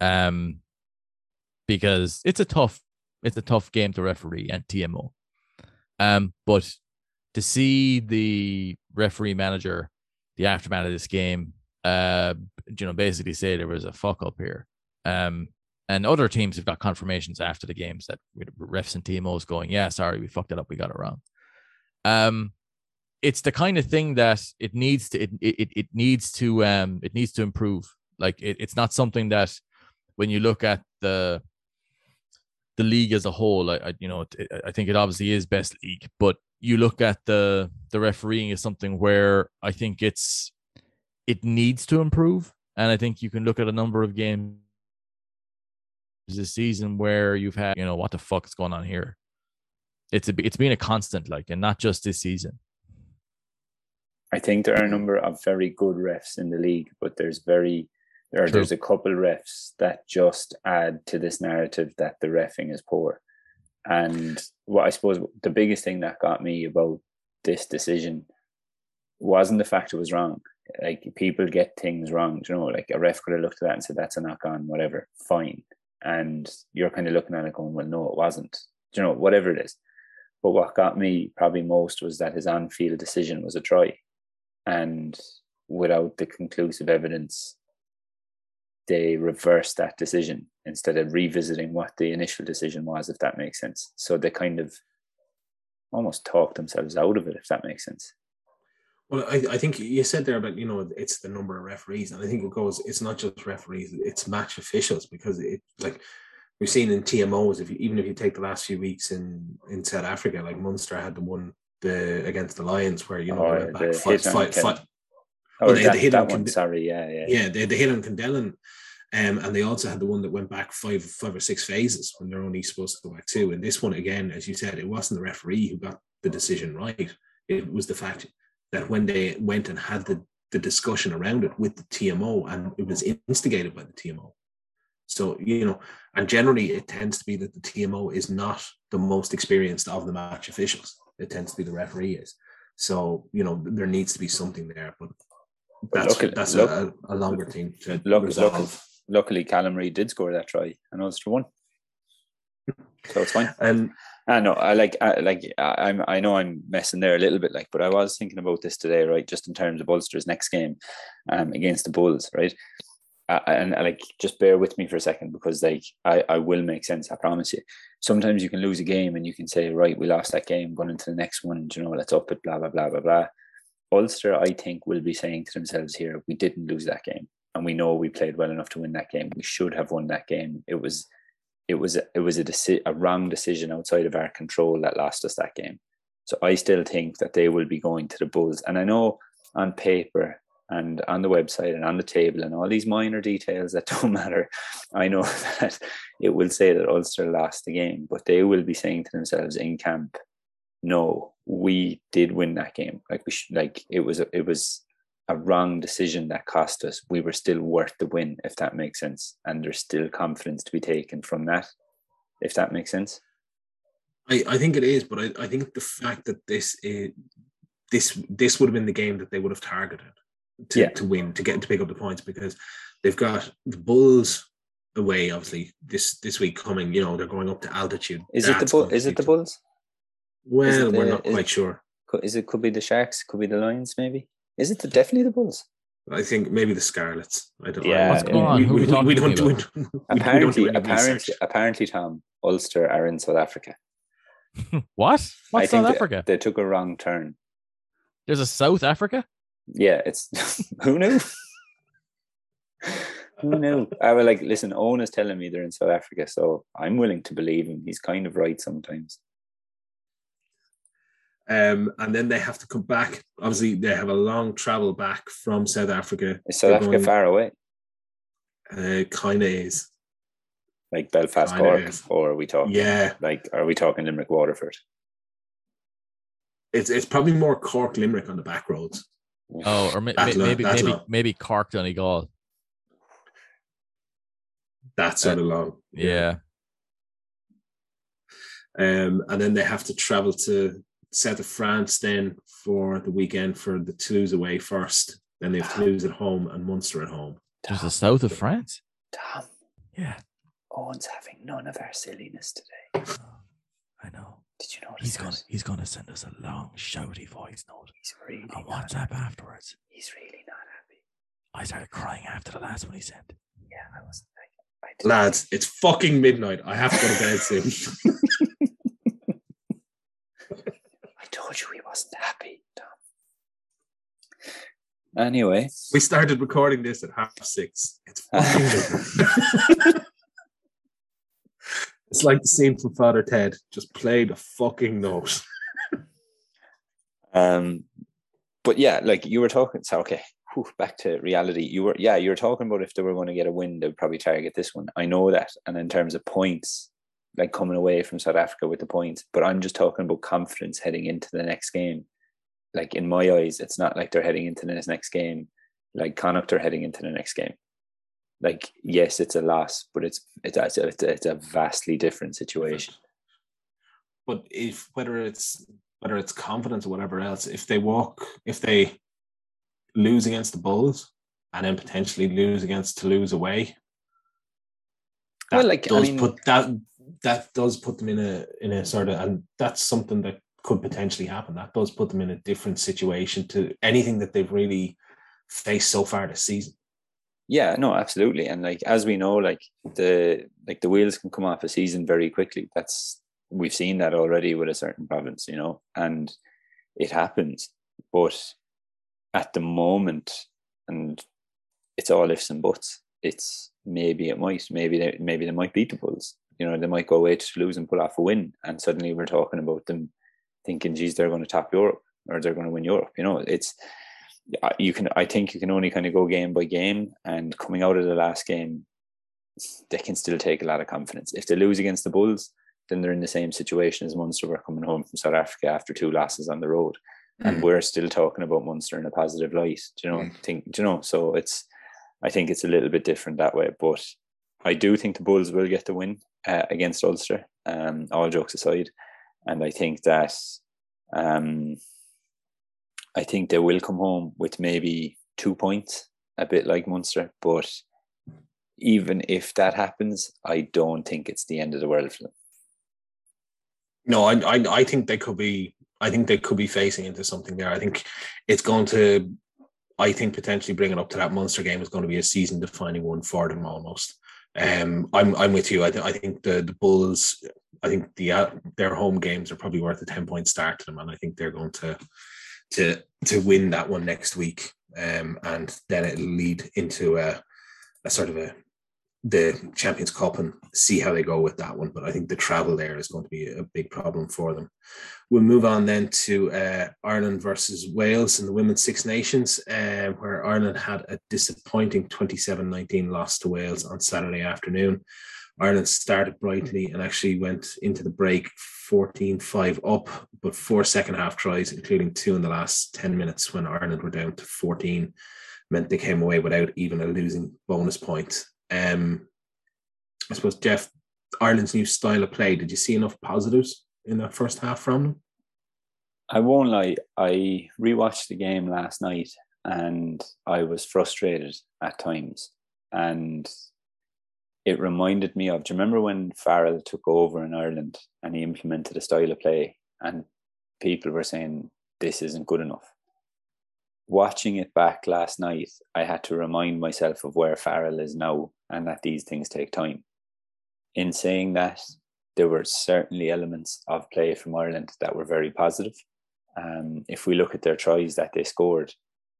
um, because it's a tough, it's a tough game to referee and TMO, um, but to see the referee manager, the aftermath of this game, uh, you know, basically say there was a fuck up here, um. And other teams have got confirmations after the games that refs and TMOs going, yeah, sorry, we fucked it up, we got it wrong. Um, it's the kind of thing that it needs to it it, it needs to um it needs to improve like it, it's not something that when you look at the the league as a whole I, I you know i think it obviously is best league but you look at the the refereeing is something where i think it's it needs to improve and i think you can look at a number of games a season where you've had, you know, what the fuck is going on here? It's a, it's been a constant, like, and not just this season. I think there are a number of very good refs in the league, but there's very there there's a couple refs that just add to this narrative that the refing is poor. And what I suppose the biggest thing that got me about this decision wasn't the fact it was wrong. Like people get things wrong, you know, like a ref could have looked at that and said that's a knock on, whatever, fine. And you're kind of looking at it going, well, no, it wasn't. You know, whatever it is. But what got me probably most was that his on-field decision was a try, and without the conclusive evidence, they reverse that decision instead of revisiting what the initial decision was, if that makes sense. So they kind of almost talk themselves out of it, if that makes sense. Well, I, I think you said there about you know it's the number of referees, and I think it goes. It's not just referees; it's match officials because it like we've seen in TMOs. If you, even if you take the last few weeks in in South Africa, like Munster had the one the against the Lions where you know Oh, they went the back hit fight, on fight, Ken- fight, Oh, Well, they- that, they hit that on one. Conde- Sorry, yeah, yeah. yeah, they, they hit on Kendellen. Um, and they also had the one that went back five five or six phases when they're only supposed to go back two. And this one again, as you said, it wasn't the referee who got the decision right. It was the fact that when they went and had the, the discussion around it with the TMO and it was instigated by the TMO. So, you know, and generally it tends to be that the TMO is not the most experienced of the match officials. It tends to be the referee is. So, you know, there needs to be something there, but that's at- that's a, a longer thing to resolve. luckily, Callum Reid did score that try, and Ulster won, so it's fine. And I know. I like. I like. I- I'm. I know. I'm messing there a little bit. Like, but I was thinking about this today, right? Just in terms of Ulster's next game, um, against the Bulls, right? Uh, and like, just bear with me for a second because, like, I, I will make sense. I promise you. Sometimes you can lose a game and you can say, right, we lost that game, going into the next one. You know, let's up it. Blah blah blah blah blah. Ulster, I think, will be saying to themselves here, we didn't lose that game, and we know we played well enough to win that game. We should have won that game. It was it was it was a deci- a wrong decision outside of our control that lost us that game. So I still think that they will be going to the Bulls, and I know on paper and on the website and on the table and all these minor details that *laughs* don't matter. I know *laughs* that it will say that Ulster lost the game, but they will be saying to themselves in camp, "No, we did win that game. Like we should, like it was a, it was." A wrong decision that cost us. We were still worth the win, if that makes sense. And there's still confidence to be taken from that, if that makes sense. I, I think it is, but I, I think the fact that this is, this this would have been the game that they would have targeted to, Yeah. to win to get to pick up the points because they've got the Bulls away obviously this this week coming. You know they're going up to altitude. Is it the That's bull? Is it the Bulls? Well, is it we're not quite it- sure. Is it could be the Sharks? Could be the Lions? Maybe. Is it the, definitely the Bulls? I think maybe the Scarlets. I don't. Know. Yeah, I, What's going on? Who are we we don't do it. we- we don't Apparently, do apparently, research. apparently, Tom Ulster are in South Africa. *laughs* What? I What's think South they- Africa? They took a wrong turn. There's a South Africa? Yeah, it's *laughs* who knew. *laughs* who knew? I was like, listen, Owen is telling me they're in South Africa, so I'm willing to believe him. He's kind of right sometimes. Um, and then they have to come back. Obviously, they have a long travel back from South Africa. Is South They're Africa going- far away, Uh, kind of is. like Belfast, Kinda Cork, is. or are we talking? Yeah, Like, are we talking Limerick, Waterford? it's it's probably more Cork Limerick on the back roads. Oh, or may, That's not- maybe that's maybe not- maybe Cork Donegal. That's sort of long. Yeah. Um, and then they have to travel to south of France then for the weekend for the Toulouse away first. Then they have Toulouse at home and Munster at home. There's the south of France. Tom, Yeah. Owen's having none of our silliness today. Oh, I know. Did you notice He's that? gonna he's gonna send us a long shouty voice note He's really on not, WhatsApp afterwards. He's really not happy. I started crying after the last one he sent. Yeah, I wasn't like I didn't Lads, it's fucking midnight. I have to go to bed soon. *laughs* I told you he wasn't happy, Tom. Anyway, we started recording this at half six. It's *laughs* fucking. It's like the scene from Father Ted. Just play the fucking note. um, but yeah, like you were talking. So okay, whew, back to reality. You were yeah, you were talking about if they were going to get a win, they'd probably target this one. I know that. And in terms of points, like coming away from South Africa with the points, but I'm just talking about confidence heading into the next game. Like in my eyes, it's not like they're heading into the next game like Connacht are heading into the next game. Like yes, it's a loss, but it's it's it's a, it's a vastly different situation. But if whether it's whether it's confidence or whatever else, if they walk, if they lose against the Bulls and then potentially lose against Toulouse away, that well, like does I mean, put that that does put them in a in a sort of and that's something that could potentially happen. That does put them in a different situation to anything that they've really faced so far this season. Yeah, no, absolutely. And like as we know, like the like the wheels can come off a season very quickly. That's we've seen that already with a certain province, you know, and it happens. But at the moment, and it's all ifs and buts. It's maybe it might, maybe they maybe they might beat the Bulls. You know, they might go away Toulouse and pull off a win, and suddenly we're talking about them thinking, geez, they're going to top Europe or they're going to win Europe. You know, it's you can. I think you can only kind of go game by game, and coming out of the last game, they can still take a lot of confidence. If they lose against the Bulls, then they're in the same situation as Munster were coming home from South Africa after two losses on the road and mm. we're still talking about Munster in a positive light. Do you know? Mm. Think do you know? So it's, I think it's a little bit different that way. But I do think the Bulls will get the win uh, against Ulster. Um, all jokes aside, and I think that, um, I think they will come home with maybe two points, a bit like Munster. But even if that happens, I don't think it's the end of the world for them. No, I, I, I think they could be I think they could be facing into something there. I think it's going to, I think potentially bringing up to that Munster game is going to be a season defining one for them almost. Um, I'm I'm with you. I, th- I think the the Bulls. I think the uh, their home games are probably worth a ten point start to them, and I think they're going to to to win that one next week. Um, and then it'll lead into a, a sort of a the Champions Cup and see how they go with that one. But I think the travel there is going to be a big problem for them. We'll move on then to uh, Ireland versus Wales in the Women's Six Nations, uh, where Ireland had a disappointing 27 19 loss to Wales on Saturday afternoon. Ireland started brightly and actually went into the break 14 5 up, but four second half tries, including two in the last 10 minutes when Ireland were down to 14, meant they came away without even a losing bonus point. Um, I suppose Jeff, Ireland's new style of play. Did you see enough positives in that first half from them? I won't lie. I rewatched the game last night and I was frustrated at times. And it reminded me of do you remember when Farrell took over in Ireland and he implemented a style of play and people were saying this isn't good enough? Watching it back last night, I had to remind myself of where Farrell is now and that these things take time. In saying that, there were certainly elements of play from Ireland that were very positive. Um, if we look at their tries that they scored,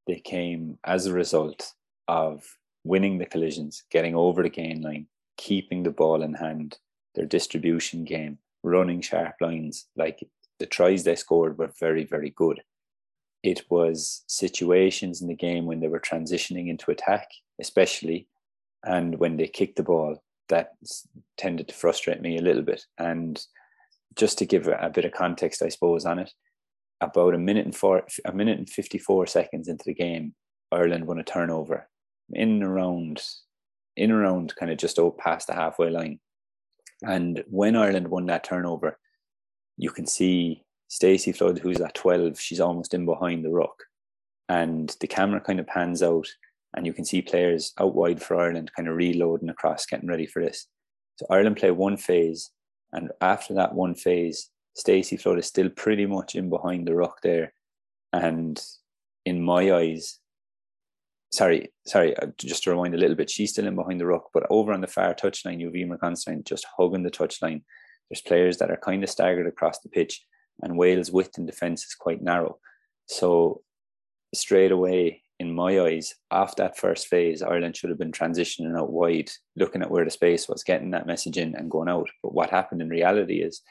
they came as a result of winning the collisions, getting over the gain line, keeping the ball in hand, their distribution game, running sharp lines. Like the tries they scored were very, very good it was situations in the game when they were transitioning into attack, especially, and when they kicked the ball, that tended to frustrate me a little bit. And just to give a, bit of context, I suppose, on it, about a minute and four, a minute and fifty-four seconds into the game, Ireland won a turnover in around, in around, kind of just out past the halfway line. And when Ireland won that turnover, you can see Stacey Flood, who's at 12, she's almost in behind the ruck. And the camera kind of pans out, and you can see players out wide for Ireland kind of reloading across, getting ready for this. So Ireland play one phase, and after that one phase, Stacey Flood is still pretty much in behind the ruck there. And in my eyes, sorry, sorry, uh, just to rewind a little bit, she's still in behind the ruck, but over on the far touchline, you've Eimear Considine just hugging the touchline. There's players that are kind of staggered across the pitch and Wales' width in defence is quite narrow. So straight away, in my eyes, after that first phase, Ireland should have been transitioning out wide, looking at where the space was, getting that message in and going out. But what happened in reality is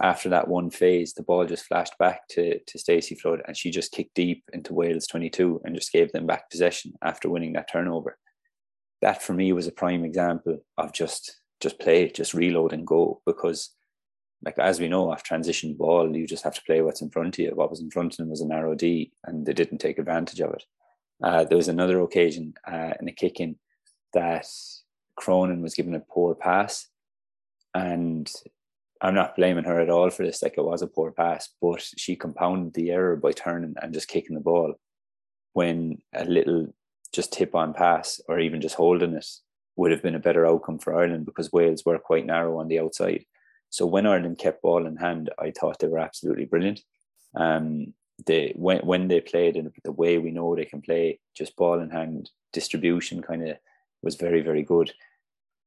after that one phase, the ball just flashed back to to Stacey Flood, and she just kicked deep into Wales 22 and just gave them back possession after winning that turnover. That for me was a prime example of just just play, just reload and go. Because, like as we know, off transition ball, you just have to play what's in front of you. What was in front of them was a narrow D, and they didn't take advantage of it. Uh, there was another occasion uh, in a kick in that Cronin was given a poor pass, and I'm not blaming her at all for this. Like it was a poor pass, but she compounded the error by turning and just kicking the ball when a little just tip on pass or even just holding it would have been a better outcome for Ireland because Wales were quite narrow on the outside. So when Ireland kept ball in hand, I thought they were absolutely brilliant. Um, they when when they played in the way we know they can play, just ball in hand distribution kind of was very very good.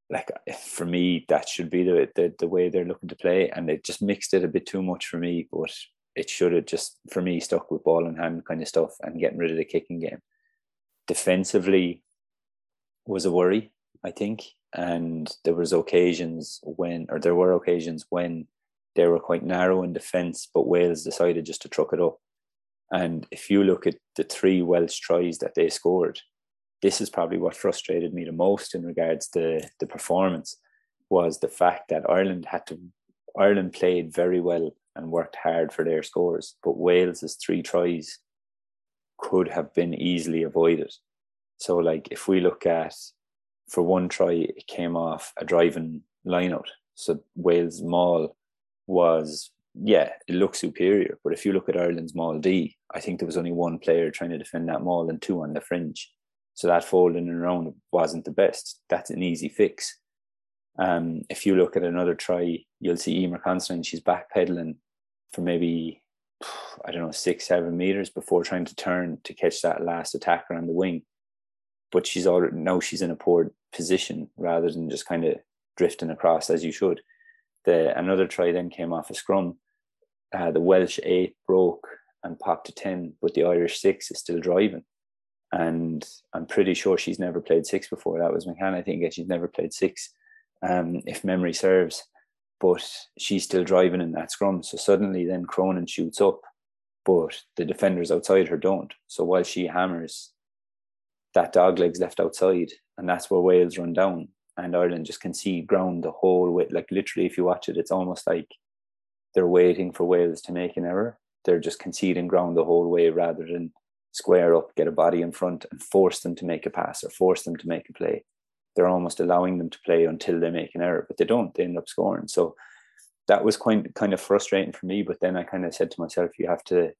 Like for me that should be the, the the way they're looking to play. And they just mixed it a bit too much for me but it should have just for me stuck with ball in hand kind of stuff and getting rid of the kicking game. Defensively was a worry i think and there was occasions when or there were occasions when they were quite narrow in defence but wales decided just to truck it up and if you look at the three welsh tries that they scored this is probably what frustrated me the most in regards to the performance was the fact that Ireland had to Ireland played very well and worked hard for their scores, but Wales's three tries could have been easily avoided. So, like if we look at for one try, it came off a driving lineout. So Wales Maul was yeah, it looked superior. But if you look at Ireland's Maul D, I think there was only one player trying to defend that Maul and two on the fringe. So that folding and around wasn't the best. That's an easy fix. Um, if you look at another try, you'll see Eimear Considine, she's backpedaling for maybe, I don't know, six, seven meters before trying to turn to catch that last attacker on the wing. But she's already, now she's in a poor position rather than just kind of drifting across as you should. The Another try then came off a scrum. Uh, the Welsh eight broke and popped to 10, but the Irish six is still driving and I'm pretty sure she's never played six before. That was McCann, I think, she's never played six, um, if memory serves. But she's still driving in that scrum. So suddenly, then Cronin shoots up, but the defenders outside her don't. So while she hammers, that dog leg's left outside, and that's where Wales run down, and Ireland just concede ground the whole way. Like literally, if you watch it, it's almost like they're waiting for Wales to make an error. They're just conceding ground the whole way rather than square up, get a body in front, and force them to make a pass or force them to make a play. They're almost allowing them to play until they make an error, but they don't. They end up scoring. So that was quite kind of frustrating for me. But then I kind of said to myself, you have to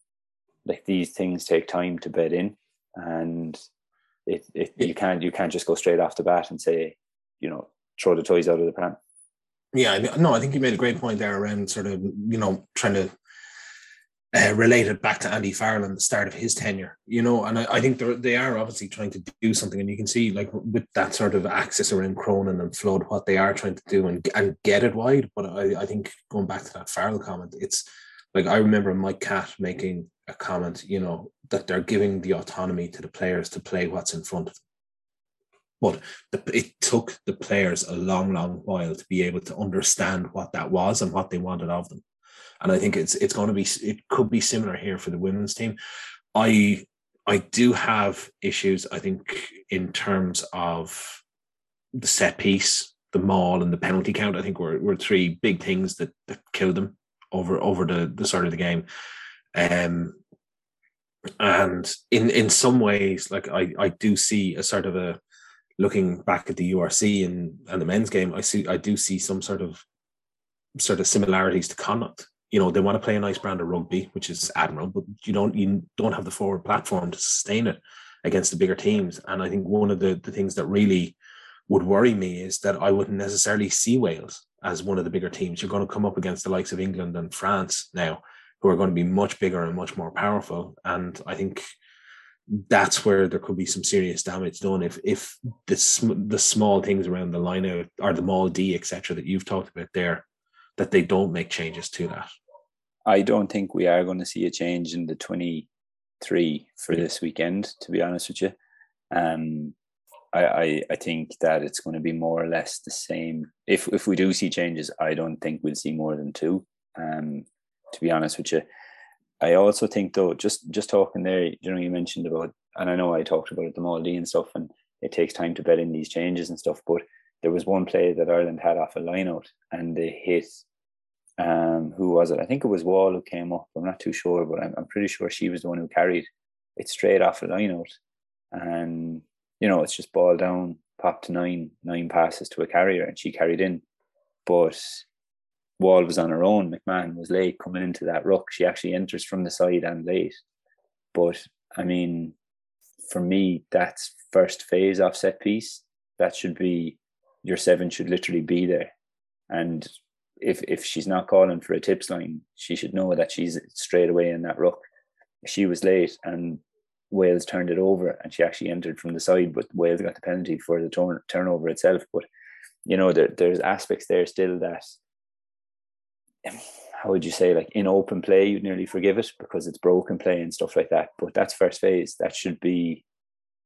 like these things take time to bed in, and it, it you can't you can't just go straight off the bat and say, you know, throw the toys out of the pram. Yeah, no, I think you made a great point there around sort of you know trying to uh, related back to Andy Farrell and the start of his tenure, you know, and I, I think they are obviously trying to do something, and you can see like with that sort of axis around Cronin and Flood, what they are trying to do and and get it wide. But I, I think going back to that Farrell comment, it's like I remember Mike Catt making a comment, you know, that they're giving the autonomy to the players to play what's in front of them. But the, it took the players a long, long while to be able to understand what that was and what they wanted of them and I think it's it's going to be it could be similar here for the women's team. I I do have issues. I think in terms of the set piece, the maul, and the penalty count. I think were were three big things that that killed them over over the the start of the game. Um, and in in some ways, like I I do see a sort of a looking back at the URC and and the men's game. I see I do see some sort of sort of similarities to Connacht you know they want to play a nice brand of rugby, which is admirable, but you don't you don't have the forward platform to sustain it against the bigger teams. And I think one of the, the things that really would worry me is that I wouldn't necessarily see Wales as one of the bigger teams. You're going to come up against the likes of England and France now, who are going to be much bigger and much more powerful. And I think that's where there could be some serious damage done if if the the small things around the line out or the Maul D etc that you've talked about there that they don't make changes to that. I don't think we are going to see a change in the 23 for this weekend, to be honest with you. Um, I, I, I think that it's going to be more or less the same. If if we do see changes, I don't think we'll see more than two. Um, to be honest with you, I also think though, just just talking there, you know, you mentioned about, and I know I talked about it, the Maul D and stuff, and it takes time to bed in these changes and stuff. But there was one play that Ireland had off a line out, and they hit. Um, who was it? I think it was Wall who came up. I'm not too sure, but I'm, I'm pretty sure she was the one who carried it straight off the line out, and you know it's just ball down, pop to nine, nine passes to a carrier, and she carried in. But Wall was on her own. McMahon was late coming into that ruck. She actually enters from the side and late. But I mean, for me, that's first phase off set piece. That should be your seven should literally be there. And if if she's not calling for a tips line, she should know that she's straight away in that ruck. She was late and Wales turned it over and she actually entered from the side, but Wales got the penalty for the turn, turnover itself. But you know, there, there's aspects there still that how would you say like in open play you'd nearly forgive it because it's broken play and stuff like that. But that's first phase. That should be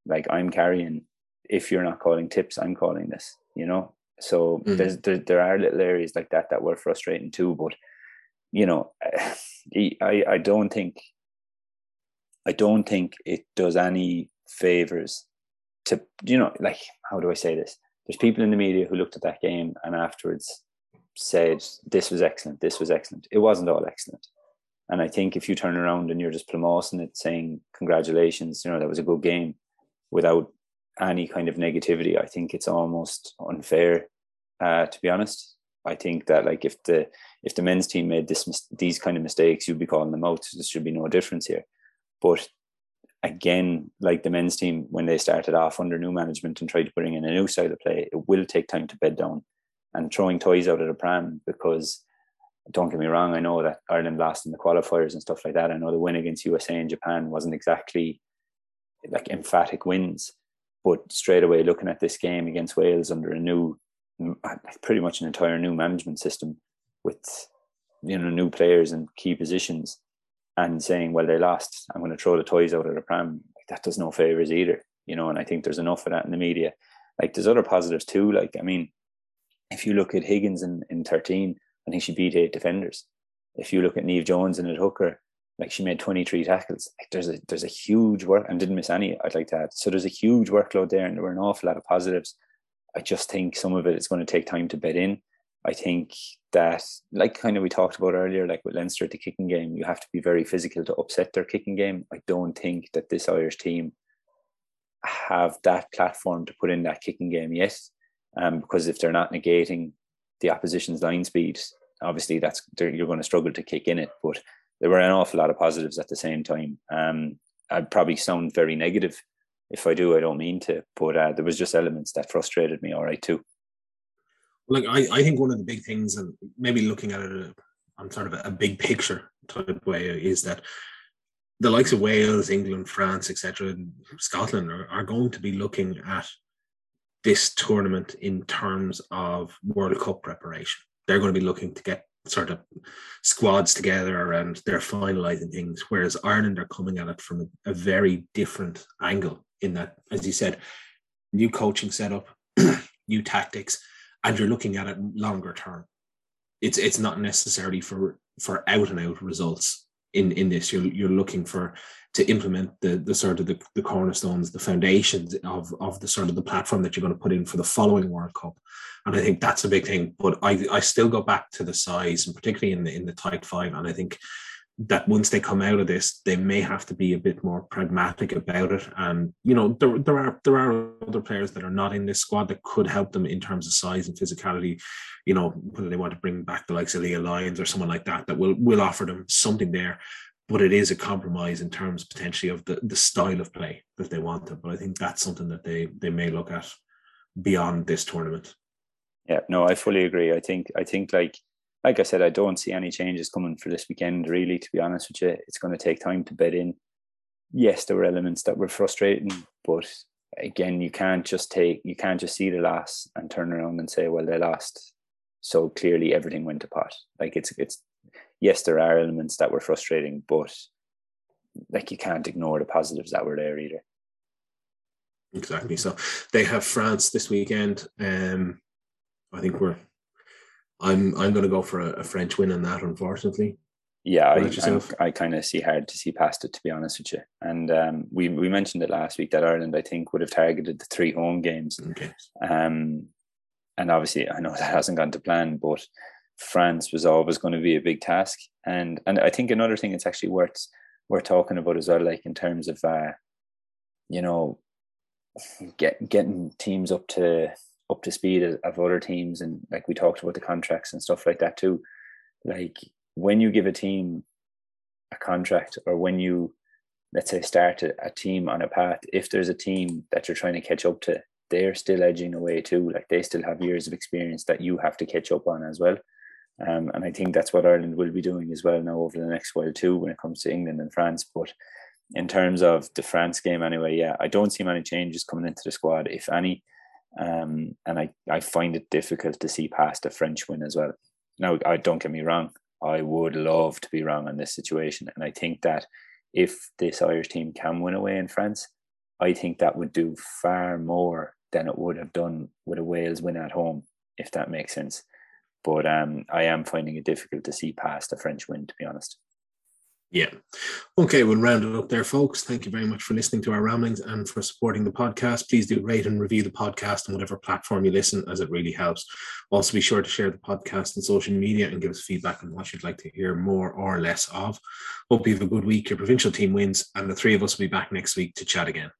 like i'm carrying if you're not calling tips i'm calling this you know? So mm. there's there, there are little areas like that that were frustrating too but you know *sighs* i i don't think i don't think it does any favors to you know like how do i say this? There's people in the media who looked at that game and afterwards said this was excellent, this was excellent. It wasn't all excellent. And I think if you turn around and you're just plumossing it, saying congratulations, you know that was a good game, without any kind of negativity, I think it's almost unfair. Uh, to be honest, I think that like if the if the men's team made this these kind of mistakes, you'd be calling them out. There should be no difference here. But again, like the men's team, when they started off under new management and tried to bring in a new style of play, it will take time to bed down and throwing toys out of the pram because don't get me wrong, I know that Ireland lost in the qualifiers and stuff like that. I know the win against USA and Japan wasn't exactly like emphatic wins, but straight away looking at this game against Wales under a new, pretty much an entire new management system with you know new players and key positions, and saying, well, they lost, I'm going to throw the toys out of the pram. Like, that does no favors either, you know. And I think there's enough of that in the media. Like there's other positives too. Like I mean, if you look at Higgins in, in 13, I think she beat eight defenders. If you look at Neve Jones and at hooker, like she made 23 tackles. Like there's a there's a huge work and didn't miss any, I'd like to add. So there's a huge workload there and there were an awful lot of positives. I just think some of it is going to take time to bed in. I think that, like kind of we talked about earlier, like with Leinster at the kicking game, you have to be very physical to upset their kicking game. I don't think that this Irish team have that platform to put in that kicking game yet um, because if they're not negating the opposition's line speed, obviously that's you're going to struggle to kick in it. But there were an awful lot of positives at the same time. Um, I'd probably sound very negative. If I do, I don't mean to, but uh, there was just elements that frustrated me. All right, too. Like I, I think one of the big things, and maybe looking at it on sort of a, a big picture type way, is that the likes of Wales, England, France, etc., Scotland are, are going to be looking at this tournament in terms of World Cup preparation. They're going to be looking to get sort of squads together and they're finalizing things, whereas Ireland are coming at it from a, a very different angle. In that, as you said, new coaching setup, *clears throat* new tactics, and you're looking at it longer term. It's it's not necessarily for for out and out results in in this. You're you're looking for to implement the the sort of the, the cornerstones, the foundations of of the sort of the platform that you're going to put in for the following World Cup. And I think that's a big thing. But I I still go back to the size, and particularly in the in the tight five. And I think that once they come out of this, they may have to be a bit more pragmatic about it. And you know, there there are there are other players that are not in this squad that could help them in terms of size and physicality. You know, whether they want to bring back the likes of Leah Lyons or someone like that, that will will offer them something there but it is a compromise in terms potentially of the, the style of play that they wanted. But I think that's something that they they may look at beyond this tournament. Yeah, no, I fully agree. I think I think like like I said, I don't see any changes coming for this weekend. Really, to be honest with you, it's going to take time to bed in. Yes, there were elements that were frustrating, but again, you can't just take you can't just see the loss and turn around and say, well, they lost. So clearly, everything went to pot. Like it's it's yes, there are elements that were frustrating, but like you can't ignore the positives that were there either. Exactly. So they have France this weekend. Um, I think we're I'm I'm going to go for a, a French win in that, unfortunately. Yeah, I, What about yourself? I, I kind of see hard to see past it, to be honest with you. And um, we we mentioned it last week that Ireland, I think, would have targeted the three home games. Okay. Um, and obviously, I know that hasn't gone to plan, but France was always going to be a big task. And and I think another thing it's actually worth worth talking about as well, like in terms of uh, you know, get getting teams up to up to speed of, of other teams, and like we talked about the contracts and stuff like that too. Like when you give a team a contract, or when you let's say start a, a team on a path, if there's a team that you're trying to catch up to, they're still edging away too. Like they still have years of experience that you have to catch up on as well. Um, and I think that's what Ireland will be doing as well now over the next while too when it comes to England and France. But in terms of the France game anyway, yeah, I don't see many changes coming into the squad, if any. Um, and I, I find it difficult to see past a French win as well. Now, I don't get me wrong. I would love to be wrong on this situation. And I think that if this Irish team can win away in France, I think that would do far more than it would have done with a Wales win at home, if that makes sense. But um, I am finding it difficult to see past a French win, to be honest. Yeah. Okay, we'll round it up there, folks. Thank you very much for listening to our ramblings and for supporting the podcast. Please do rate and review the podcast on whatever platform you listen, as it really helps. Also, be sure to share the podcast on social media and give us feedback on what you'd like to hear more or less of. Hope you have a good week. Your provincial team wins, and the three of us will be back next week to chat again.